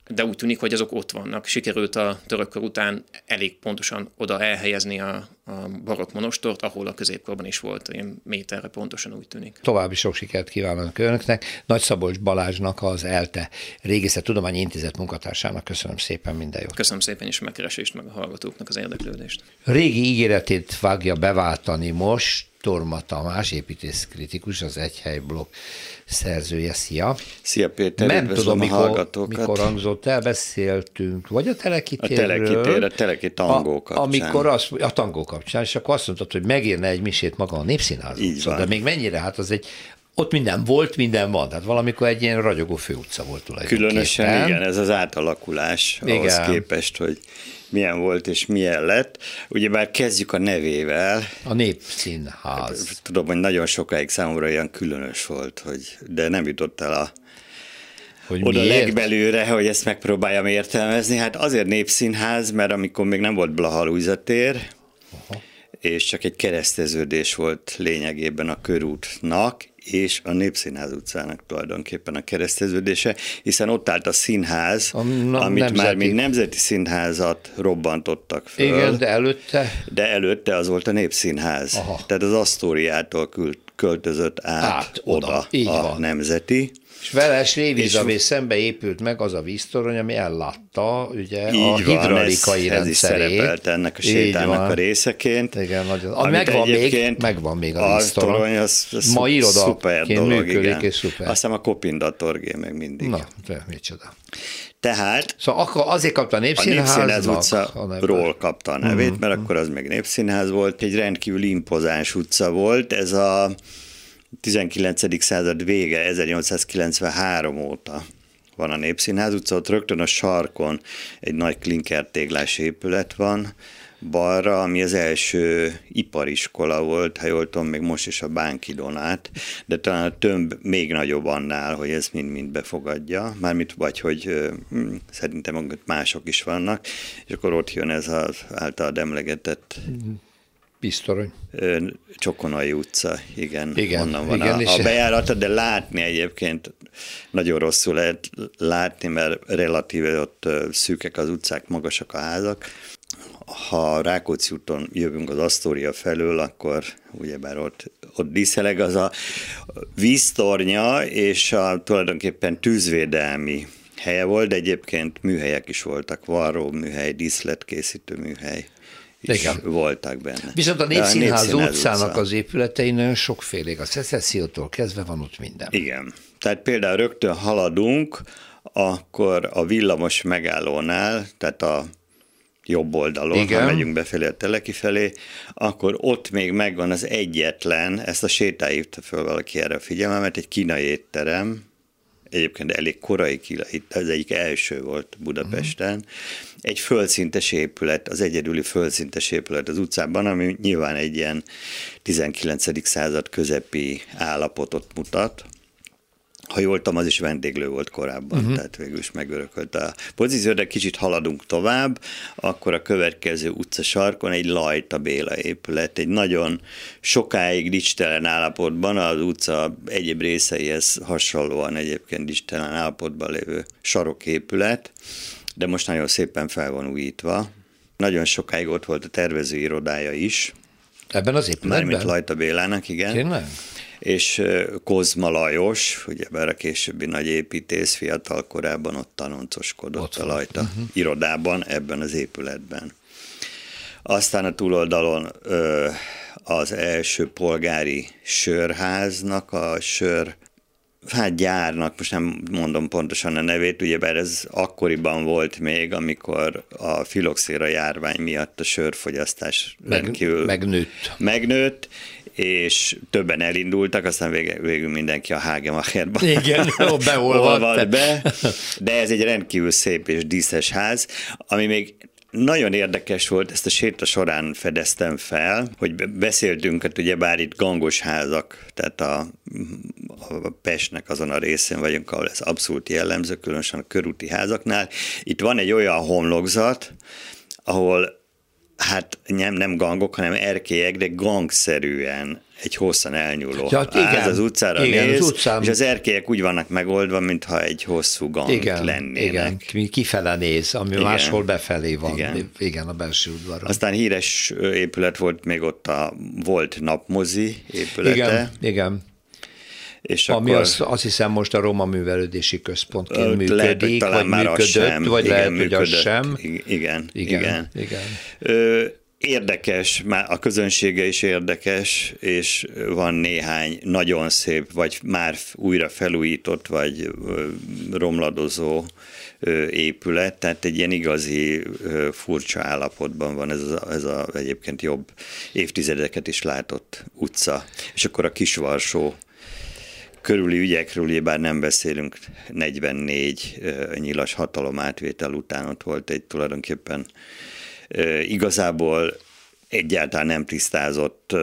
de úgy tűnik, hogy azok ott vannak. Sikerült a törökkör után elég pontosan oda elhelyezni a, a barokk monostort, ahol a középkorban is volt, ilyen méterre pontosan úgy tűnik. További sok sikert kívánok önöknek. Nagy Szabolcs Balázsnak, az ELTE Régészet Tudományi Intézet munkatársának köszönöm szépen minden jót. Köszönöm szépen is a megkeresést, meg a hallgatóknak az érdeklődést. A régi ígéretét vágja beváltani most, Torma Tamás, építész kritikus, az Egyhely blog szerzője. Szia! Szia Péter, Nem tudom, mikor, mikor hangzott el, beszéltünk, vagy a telekitérről. A telekitér, a teleki tangó kapcsán. Amikor az, a tangó kapcsán, és akkor azt mondtad, hogy megérne egy misét maga a Népszínház. Így van. De még mennyire? Hát az egy ott minden volt, minden van. Tehát valamikor egy ilyen ragyogó főutca volt tulajdonképpen. Különösen igen, ez az átalakulás igen. ahhoz képest, hogy milyen volt és milyen lett. Ugyebár kezdjük a nevével. A Népszínház. Tudom, hogy nagyon sokáig számomra olyan különös volt, hogy, de nem jutott el a hogy oda miért? legbelőre, hogy ezt megpróbáljam értelmezni. Hát azért népszínház, mert amikor még nem volt Blaha tér, Aha. és csak egy kereszteződés volt lényegében a körútnak, és a Népszínház utcának tulajdonképpen a kereszteződése, hiszen ott állt a színház, a, na, amit nemzeti. már mint nemzeti színházat robbantottak föl. Igen, de előtte? De előtte az volt a Népszínház. Aha. Tehát az Asztóriától költözött át, át oda, oda Így a van. nemzeti. És vele Srévizavé szembe épült meg az a víztorony, ami ellátta ugye a hidraulikai ez, ez is szerepelt ennek a sétának a részeként. Igen, nagyon. A megvan, még, megvan még a víztorony. Az, az Ma irodaként működik, igen. és szuper. Aztán a Kopinda torgé meg mindig. Na, de micsoda. Tehát szóval akkor azért kapta a Népszínház. A Népszínház utca-ról kapta a nevét, uh-huh. mert akkor az még Népszínház volt. Egy rendkívül impozáns utca volt. Ez a 19. század vége, 1893 óta van a Népszínház utca, ott rögtön a sarkon egy nagy klinkertéglás épület van, balra, ami az első ipariskola volt, ha jól tudom, még most is a Bánki Donát, de talán a tömb még nagyobb annál, hogy ez mind-mind befogadja, mármint vagy, hogy hm, szerintem mások is vannak, és akkor ott jön ez az által emlegetett Pisztorony. Csokonai utca, igen, igen onnan van igen, a, a bejárata, de látni egyébként nagyon rosszul lehet látni, mert relatíve ott szűkek az utcák, magasak a házak. Ha Rákóczi úton jövünk az Asztória felől, akkor ugyebár ott, ott díszeleg az a víztornya, és a tulajdonképpen tűzvédelmi helye volt, de egyébként műhelyek is voltak, varró műhely, díszletkészítő műhely is Igen. voltak benne. Viszont a Népszínház, a Népszínház utcának utca. az épületei nagyon sokfélék, a szecessziótól kezdve van ott minden. Igen. Tehát például rögtön haladunk, akkor a villamos megállónál, tehát a jobb oldalon, Igen. ha megyünk befelé a Teleki felé, akkor ott még megvan az egyetlen, ezt a sétáívta föl valaki erre a figyelmemet, egy kínai étterem, egyébként elég korai kínai, ez egyik első volt Budapesten, uh-huh egy földszintes épület, az egyedüli földszintes épület az utcában, ami nyilván egy ilyen 19. század közepi állapotot mutat. Ha jól tudom, az is vendéglő volt korábban, uh-huh. tehát végül is megörökölt a pozíció, de kicsit haladunk tovább, akkor a következő utca sarkon egy Lajta Béla épület, egy nagyon sokáig dicstelen állapotban, az utca egyéb részeihez hasonlóan egyébként dicstelen állapotban lévő saroképület, de most nagyon szépen fel van újítva. Nagyon sokáig ott volt a tervező irodája is. Ebben az épületben? Mármint Lajta Bélának, igen. Tényleg? És Kozma Lajos, ugye a későbbi nagy építész, fiatal korában ott tanoncoskodott ott a Lajta uh-huh. irodában, ebben az épületben. Aztán a túloldalon az első polgári sörháznak a sör hát gyárnak, most nem mondom pontosan a nevét, ugyebár ez akkoriban volt még, amikor a filoxéra járvány miatt a sörfogyasztás Meg, rendkívül megnőtt. megnőtt, és többen elindultak, aztán végül, végül mindenki a Hagemacherba Igen, beolvadt be, de ez egy rendkívül szép és díszes ház, ami még nagyon érdekes volt, ezt a séta során fedeztem fel, hogy beszéltünk, hát ugye bár itt gangos házak, tehát a, a Pestnek azon a részén vagyunk, ahol ez abszolút jellemző, különösen a körúti házaknál. Itt van egy olyan homlokzat, ahol hát nem, nem gangok, hanem erkélyek, de gangszerűen egy hosszan elnyúló ja, igen, ház az utcára igen, néz, az utcán... és az erkélyek úgy vannak megoldva, mintha egy hosszú gang igen, lennének. Igen, kifele néz, ami igen, máshol befelé van. Igen. igen, a belső udvaron. Aztán híres épület volt még ott a volt napmozi épülete. Igen, igen. És Ami akkor, az, azt hiszem most a Roma Művelődési Központként működik, lehet, hogy vagy már működött, sem. vagy igen, lehet, működött. hogy az sem. Igen, igen. igen. igen. Ö, Érdekes, már a közönsége is érdekes, és van néhány nagyon szép, vagy már újra felújított, vagy romladozó épület, tehát egy ilyen igazi furcsa állapotban van ez a, ez a egyébként jobb évtizedeket is látott utca. És akkor a Kisvarsó körüli ügyekről, bár nem beszélünk 44 nyilas hatalom átvétel után, ott volt egy tulajdonképpen igazából egyáltalán nem tisztázott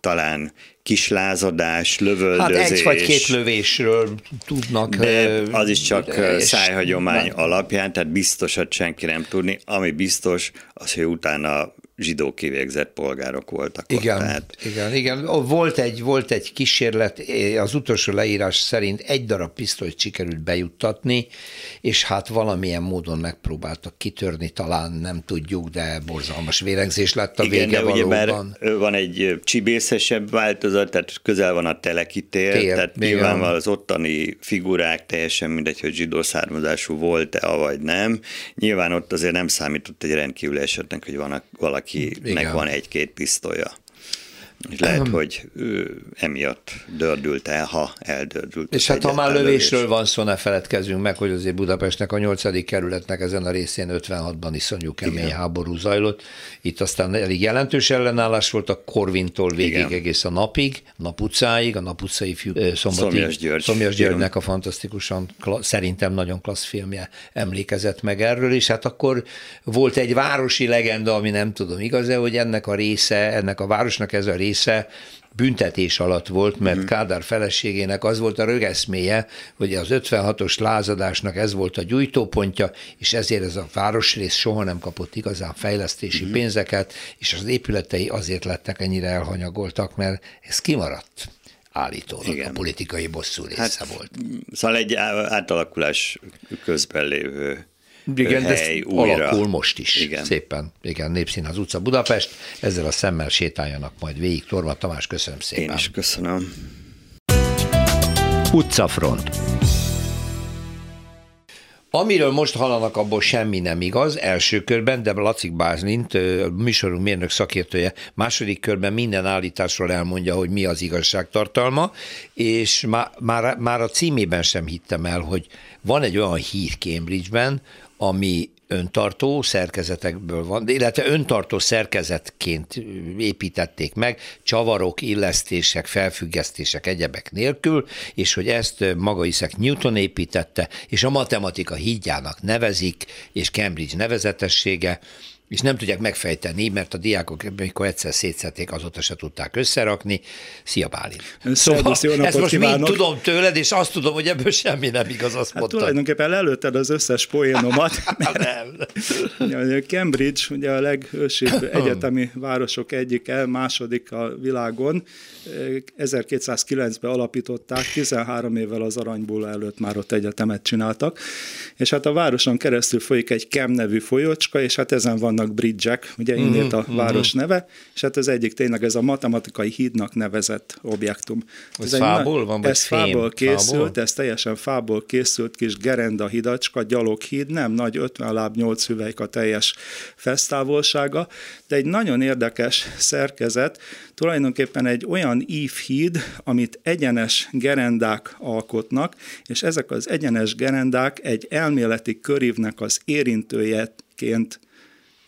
talán kislázadás, lövöldözés. Hát egy vagy két lövésről tudnak. De az is csak szájhagyomány alapján, tehát biztosat senki nem tudni. Ami biztos, az, hogy utána zsidó kivégzett polgárok voltak igen, ott. Tehát... Igen, igen. Volt egy, volt egy kísérlet, az utolsó leírás szerint egy darab pisztolyt sikerült bejuttatni, és hát valamilyen módon megpróbáltak kitörni, talán nem tudjuk, de borzalmas vérengzés lett a igen, vége de valóban. van egy csibészesebb változat, tehát közel van a telekitér, Tér, tehát nyilván az ottani figurák teljesen mindegy, hogy zsidó származású volt-e, vagy nem. Nyilván ott azért nem számított egy rendkívül esetnek, hogy van valaki Igen. van egy-két pisztolya. És lehet, hogy ő emiatt dördült el, ha eldördült. És hát ha már lövésről van szó, ne feledkezzünk meg, hogy azért Budapestnek a 8. kerületnek ezen a részén 56-ban iszonyú kemény Igen. háború zajlott. Itt aztán elég jelentős ellenállás volt a Korvintól végig Igen. egész a napig, nap utcáig, a nap utcai fiú, szombati, Szomjas, György. Szomjas Györgynek a fantasztikusan, szerintem nagyon klassz filmje emlékezett meg erről, és hát akkor volt egy városi legenda, ami nem tudom igaz-e, hogy ennek a része, ennek a városnak ez a része, része büntetés alatt volt, mert mm. Kádár feleségének az volt a rögeszméje, hogy az 56-os lázadásnak ez volt a gyújtópontja, és ezért ez a városrész soha nem kapott igazán fejlesztési mm. pénzeket, és az épületei azért lettek ennyire elhanyagoltak, mert ez kimaradt állítólag Igen. a politikai bosszú része hát, volt. Szóval egy átalakulás közben lévő igen, hely de újra. alakul most is. Igen. Szépen. Igen, Népszínház utca Budapest. Ezzel a szemmel sétáljanak majd végig. Torma Tamás, köszönöm szépen. Én is köszönöm. Utcafront. Amiről most hallanak, abból semmi nem igaz, első körben, de Lacik Bázlint, műsorunk mérnök szakértője, második körben minden állításról elmondja, hogy mi az igazság tartalma, és már, már, már a címében sem hittem el, hogy van egy olyan hír Cambridge-ben, ami öntartó szerkezetekből van, illetve öntartó szerkezetként építették meg, csavarok, illesztések, felfüggesztések, egyebek nélkül, és hogy ezt maga Isaac Newton építette, és a matematika hídjának nevezik, és Cambridge nevezetessége, és nem tudják megfejteni, mert a diákok, amikor egyszer szétszették, azóta se tudták összerakni. Szia Bálint! Szóval, jó ezt most kívánok. mind tudom tőled, és azt tudom, hogy ebből semmi nem igaz, azt hát mondtad. Tulajdonképpen előtted az összes poénomat. nem. Cambridge, ugye a legősibb egyetemi városok egyike, második a világon. 1209-ben alapították, 13 évvel az aranyból előtt már ott egyetemet csináltak, és hát a városon keresztül folyik egy Kem nevű folyócska, és hát ezen van vannak bridge-ek, ugye mhm, innét a uh-huh, város neve, és hát az egyik tényleg ez a matematikai hídnak nevezett objektum. Ez, ez fából van, vagy Ez fém? fából készült, fából? ez teljesen fából készült kis gerenda hidacska, gyaloghíd, nem nagy 50 láb 8 hüvelyk a teljes fesztávolsága, de egy nagyon érdekes szerkezet, tulajdonképpen egy olyan ívhíd, amit egyenes gerendák alkotnak, és ezek az egyenes gerendák egy elméleti körívnek az érintőjeként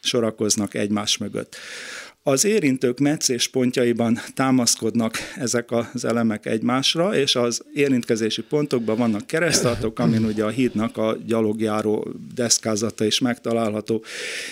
sorakoznak egymás mögött. Az érintők meccés pontjaiban támaszkodnak ezek az elemek egymásra, és az érintkezési pontokban vannak keresztartók, amin ugye a hídnak a gyalogjáró deszkázata is megtalálható.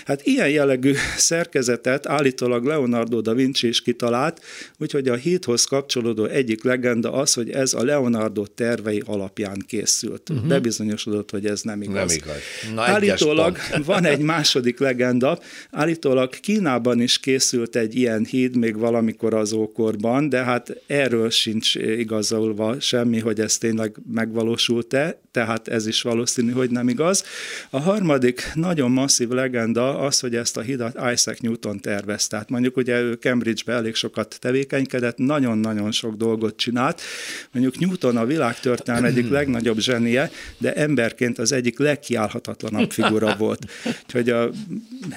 Hát ilyen jellegű szerkezetet állítólag Leonardo da Vinci is kitalált, úgyhogy a hídhoz kapcsolódó egyik legenda az, hogy ez a Leonardo tervei alapján készült. Uh-huh. Bebizonyosodott, hogy ez nem igaz. Nem igaz. Na, állítólag van egy második legenda, állítólag Kínában is készült készült egy ilyen híd még valamikor az ókorban, de hát erről sincs igazolva semmi, hogy ez tényleg megvalósult-e, tehát ez is valószínű, hogy nem igaz. A harmadik nagyon masszív legenda az, hogy ezt a hidat Isaac Newton tervezte. Tehát mondjuk ugye ő Cambridge-be elég sokat tevékenykedett, nagyon-nagyon sok dolgot csinált. Mondjuk Newton a világtörténelem egyik legnagyobb zsenie, de emberként az egyik legkiállhatatlanabb figura volt. Úgyhogy a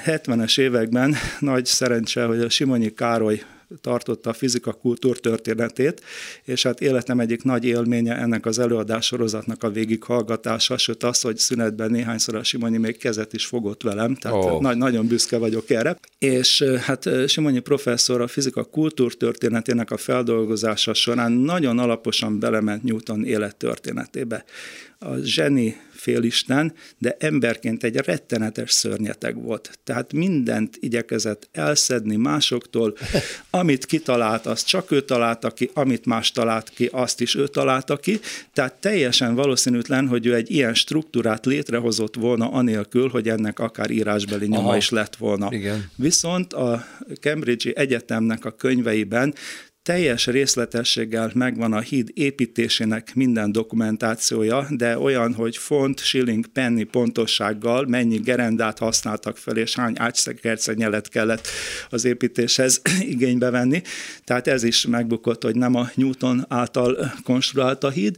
70-es években nagy szerencse, hogy a Simonyi Károly tartotta a fizika kultúrtörténetét, és hát életem egyik nagy élménye ennek az előadás sorozatnak a végighallgatása, sőt az, hogy szünetben néhányszor a Simonyi még kezet is fogott velem, tehát oh. nagy, nagyon büszke vagyok erre. És hát Simonyi professzor a fizika kultúrtörténetének a feldolgozása során nagyon alaposan belement Newton élettörténetébe. A zseni félisten, de emberként egy rettenetes szörnyeteg volt. Tehát mindent igyekezett elszedni másoktól, amit kitalált, azt csak ő találta ki, amit más talált ki, azt is ő találta ki, tehát teljesen valószínűtlen, hogy ő egy ilyen struktúrát létrehozott volna anélkül, hogy ennek akár írásbeli nyoma Aha. is lett volna. Igen. Viszont a Cambridge-i Egyetemnek a könyveiben teljes részletességgel megvan a híd építésének minden dokumentációja, de olyan, hogy font, shilling, penny pontossággal mennyi gerendát használtak fel, és hány ácszekercenyelet kellett az építéshez igénybe venni. Tehát ez is megbukott, hogy nem a Newton által konstruált a híd.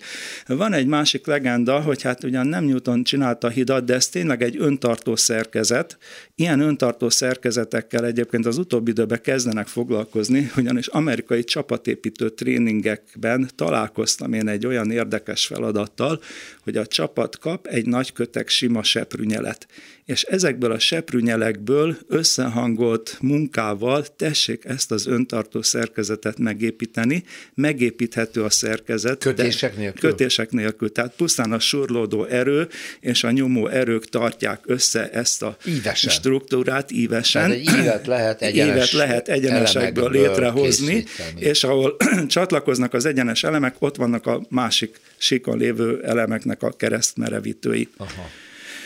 Van egy másik legenda, hogy hát ugyan nem Newton csinálta a hidat, de ez tényleg egy öntartó szerkezet. Ilyen öntartó szerkezetekkel egyébként az utóbbi időben kezdenek foglalkozni, ugyanis amerikai csapatépítő tréningekben találkoztam én egy olyan érdekes feladattal, hogy a csapat kap egy nagy kötek sima seprűnyelet és ezekből a seprűnyelekből összehangolt munkával tessék ezt az öntartó szerkezetet megépíteni, megépíthető a szerkezet. Kötések nélkül? Kötések nélkül, tehát pusztán a surlódó erő és a nyomó erők tartják össze ezt a ívesen. struktúrát ívesen. Tehát egy ívet lehet egyenes évet lehet egyenesekből létrehozni, készíteni. és ahol csatlakoznak az egyenes elemek, ott vannak a másik síkon lévő elemeknek a keresztmerevítői. Aha.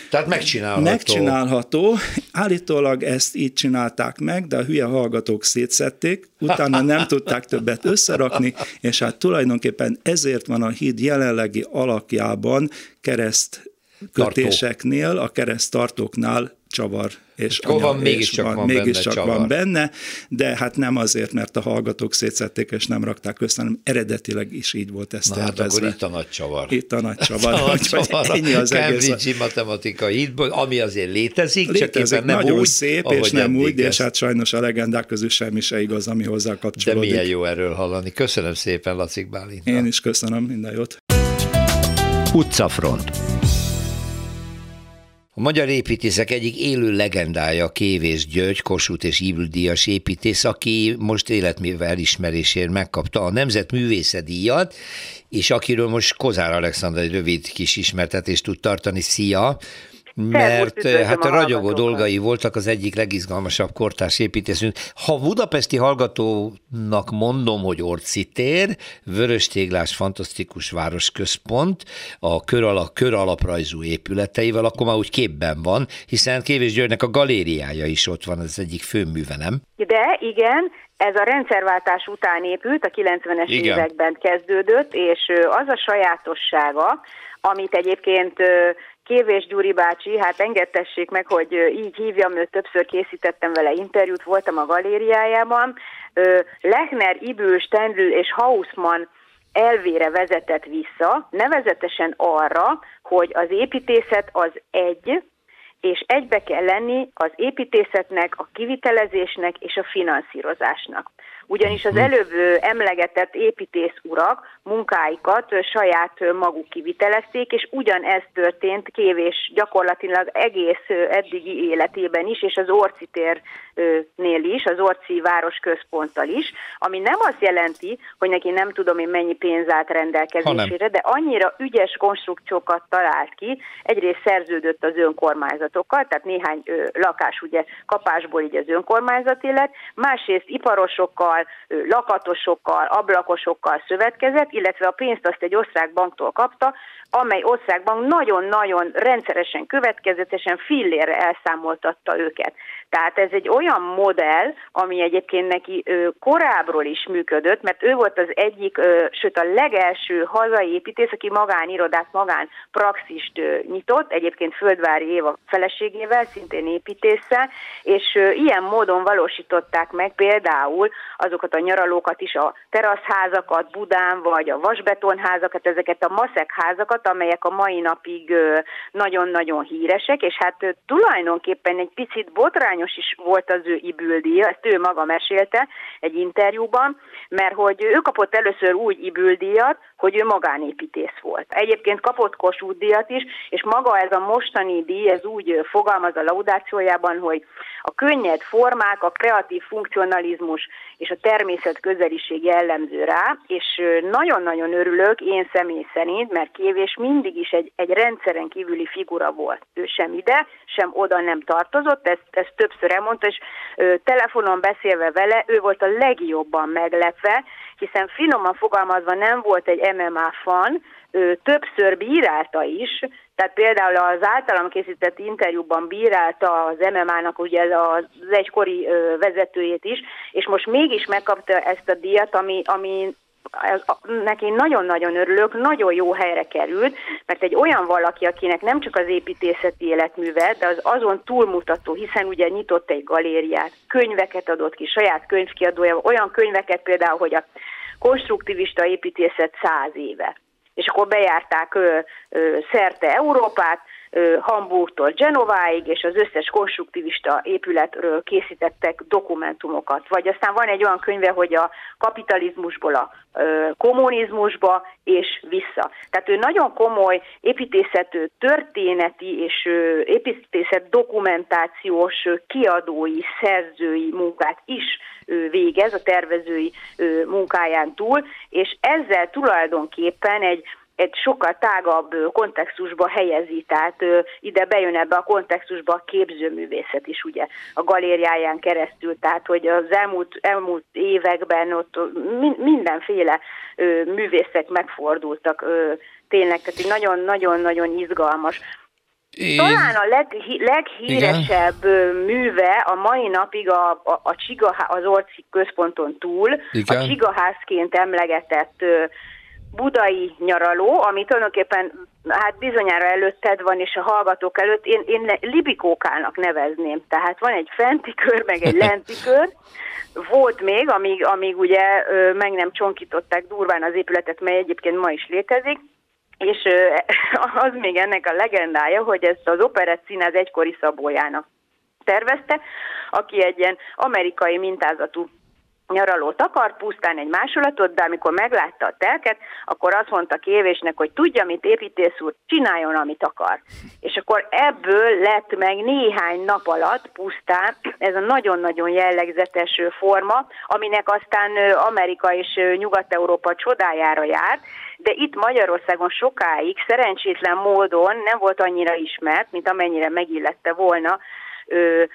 Tehát megcsinálható. Megcsinálható. Állítólag ezt így csinálták meg, de a hülye hallgatók szétszették, utána nem tudták többet összerakni, és hát tulajdonképpen ezért van a híd jelenlegi alakjában kereszt kötéseknél, a keresztartóknál csavar és anya, van, mégiscsak van, van, mégiscsak benne, van benne, de hát nem azért, mert a hallgatók szétszették és nem rakták össze, hanem eredetileg is így volt ezt Na tervezve. hát akkor itt a nagy csavar. Itt a nagy csavar. a nagy csavar ennyi az Cambridge matematikai hitből, ami azért létezik, létezik csak nem nagyon úgy, szép, és nem úgy, és hát sajnos a legendák közül semmi se igaz, ami hozzá kapcsolódik. De milyen jó erről hallani. Köszönöm szépen, Lacik Bálint. Én is köszönöm, minden jót. Utcafront. A magyar építészek egyik élő legendája Kévés György, Kossuth és Ívüldíjas építész, aki most életműve elismerésért megkapta a Nemzetművészet díjat, és akiről most Kozár Alexander egy rövid kis ismertetést tud tartani. Szia! Mert hát a ragyogó dolgai voltak az egyik legizgalmasabb kortárs építészünk. Ha budapesti hallgatónak mondom, hogy Orcitér, vöröstéglás fantasztikus városközpont, a kör, alap, kör alaprajzú épületeivel, akkor már úgy képben van, hiszen Kévés Györgynek a galériája is ott van, ez egyik főműve, nem? De igen, ez a rendszerváltás után épült, a 90-es Igen. években kezdődött, és az a sajátossága, amit egyébként Kévés Gyuri bácsi, hát engedtessék meg, hogy így hívjam őt, többször készítettem vele interjút, voltam a galériájában. Lechner, Ibül, Stendl és Hausmann elvére vezetett vissza, nevezetesen arra, hogy az építészet az egy, és egybe kell lenni az építészetnek, a kivitelezésnek és a finanszírozásnak ugyanis az hm. előbb emlegetett építész urak munkáikat saját maguk kivitelezték, és ugyanez történt Kévés gyakorlatilag egész eddigi életében is, és az Orci térnél is, az Orci város központtal is, ami nem azt jelenti, hogy neki nem tudom én mennyi pénz állt rendelkezésére, de annyira ügyes konstrukciókat talált ki, egyrészt szerződött az önkormányzatokkal, tehát néhány lakás ugye kapásból így az önkormányzati lett, másrészt iparosokkal, lakatosokkal, ablakosokkal szövetkezett, illetve a pénzt azt egy osztrák banktól kapta, amely országban nagyon-nagyon rendszeresen, következetesen fillérre elszámoltatta őket. Tehát ez egy olyan modell, ami egyébként neki korábbról is működött, mert ő volt az egyik, sőt a legelső hazai építész, aki magánirodát, magán praxist nyitott, egyébként Földvári Éva feleségével, szintén építéssel, és ilyen módon valósították meg például azokat a nyaralókat is, a teraszházakat Budán, vagy a vasbetonházakat, ezeket a maszek házakat, amelyek a mai napig nagyon-nagyon híresek, és hát tulajdonképpen egy picit botrány botrányos is volt az ő ibüldíja, ezt ő maga mesélte egy interjúban, mert hogy ő kapott először úgy ibüldíjat, hogy ő magánépítész volt. Egyébként kapott Kossuth díjat is, és maga ez a mostani díj, ez úgy fogalmaz a laudációjában, hogy a könnyed formák, a kreatív funkcionalizmus és a természet közeliség jellemző rá, és nagyon-nagyon örülök én személy szerint, mert Kévés mindig is egy, egy rendszeren kívüli figura volt. Ő sem ide, sem oda nem tartozott, ezt, ezt többször elmondta, és ö, telefonon beszélve vele, ő volt a legjobban meglepve, hiszen finoman fogalmazva nem volt egy MMA fan, ő többször bírálta is, tehát például az általam készített interjúban bírálta az MMA-nak ugye az egykori vezetőjét is, és most mégis megkapta ezt a díjat, ami, ami neki nagyon-nagyon örülök, nagyon jó helyre került, mert egy olyan valaki, akinek nem csak az építészeti életműve, de az azon túlmutató, hiszen ugye nyitott egy galériát, könyveket adott ki, saját könyvkiadója, olyan könyveket például, hogy a konstruktivista építészet száz éve. És akkor bejárták ö, ö, szerte Európát, Hamburgtól Genováig, és az összes konstruktivista épületről készítettek dokumentumokat. Vagy aztán van egy olyan könyve, hogy a kapitalizmusból a kommunizmusba és vissza. Tehát ő nagyon komoly építészet történeti és építészet dokumentációs kiadói, szerzői munkát is végez a tervezői munkáján túl, és ezzel tulajdonképpen egy egy sokkal tágabb kontextusba helyezi, tehát ide bejön ebbe a kontextusba a képzőművészet is ugye a galériáján keresztül, tehát hogy az elmúlt, elmúlt években ott mindenféle művészek megfordultak tényleg, tehát nagyon-nagyon-nagyon izgalmas. Én... Talán a leg, leghíresebb Igen. műve a mai napig a, a, a Csiga, az Orci központon túl, Igen. a Csigaházként emlegetett budai nyaraló, ami tulajdonképpen hát bizonyára előtted van, és a hallgatók előtt én, én libikókának nevezném. Tehát van egy fenti kör, meg egy lenti kör. Volt még, amíg, amíg ugye meg nem csonkították durván az épületet, mely egyébként ma is létezik, és az még ennek a legendája, hogy ezt az operett színház egykori szabójának tervezte, aki egy ilyen amerikai mintázatú nyaralót akart, pusztán egy másolatot, de amikor meglátta a telket, akkor azt mondta Kévésnek, hogy tudja, mit építész úr, csináljon, amit akar. És akkor ebből lett meg néhány nap alatt pusztán ez a nagyon-nagyon jellegzetes forma, aminek aztán Amerika és Nyugat-Európa csodájára járt, de itt Magyarországon sokáig szerencsétlen módon nem volt annyira ismert, mint amennyire megillette volna,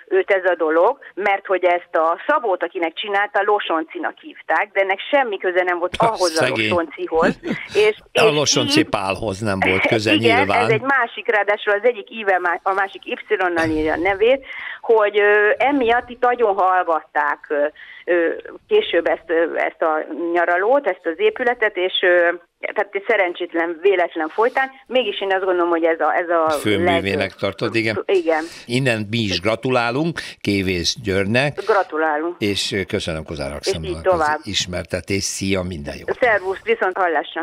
őt ez a dolog, mert hogy ezt a Szabót, akinek csinálta, Losoncinak hívták, de ennek semmi köze nem volt ahhoz Szegény. a Losoncihoz. És, és a Losonci így, Pálhoz nem volt köze igen, nyilván. ez egy másik, ráadásul az egyik íve, a másik Y-nal írja a nevét, hogy ö, emiatt itt nagyon hallgatták ö, később ezt, ezt a nyaralót, ezt az épületet, és tehát szerencsétlen véletlen folytán, mégis én azt gondolom, hogy ez a... Ez a Főművének leg... tartod, igen. Igen. Innen mi is gratulálunk Kévész Györgynek. Gratulálunk. És köszönöm Kozár Alexandrnak az ismertetés. Szia, minden jó. Szervusz, viszont hallásra.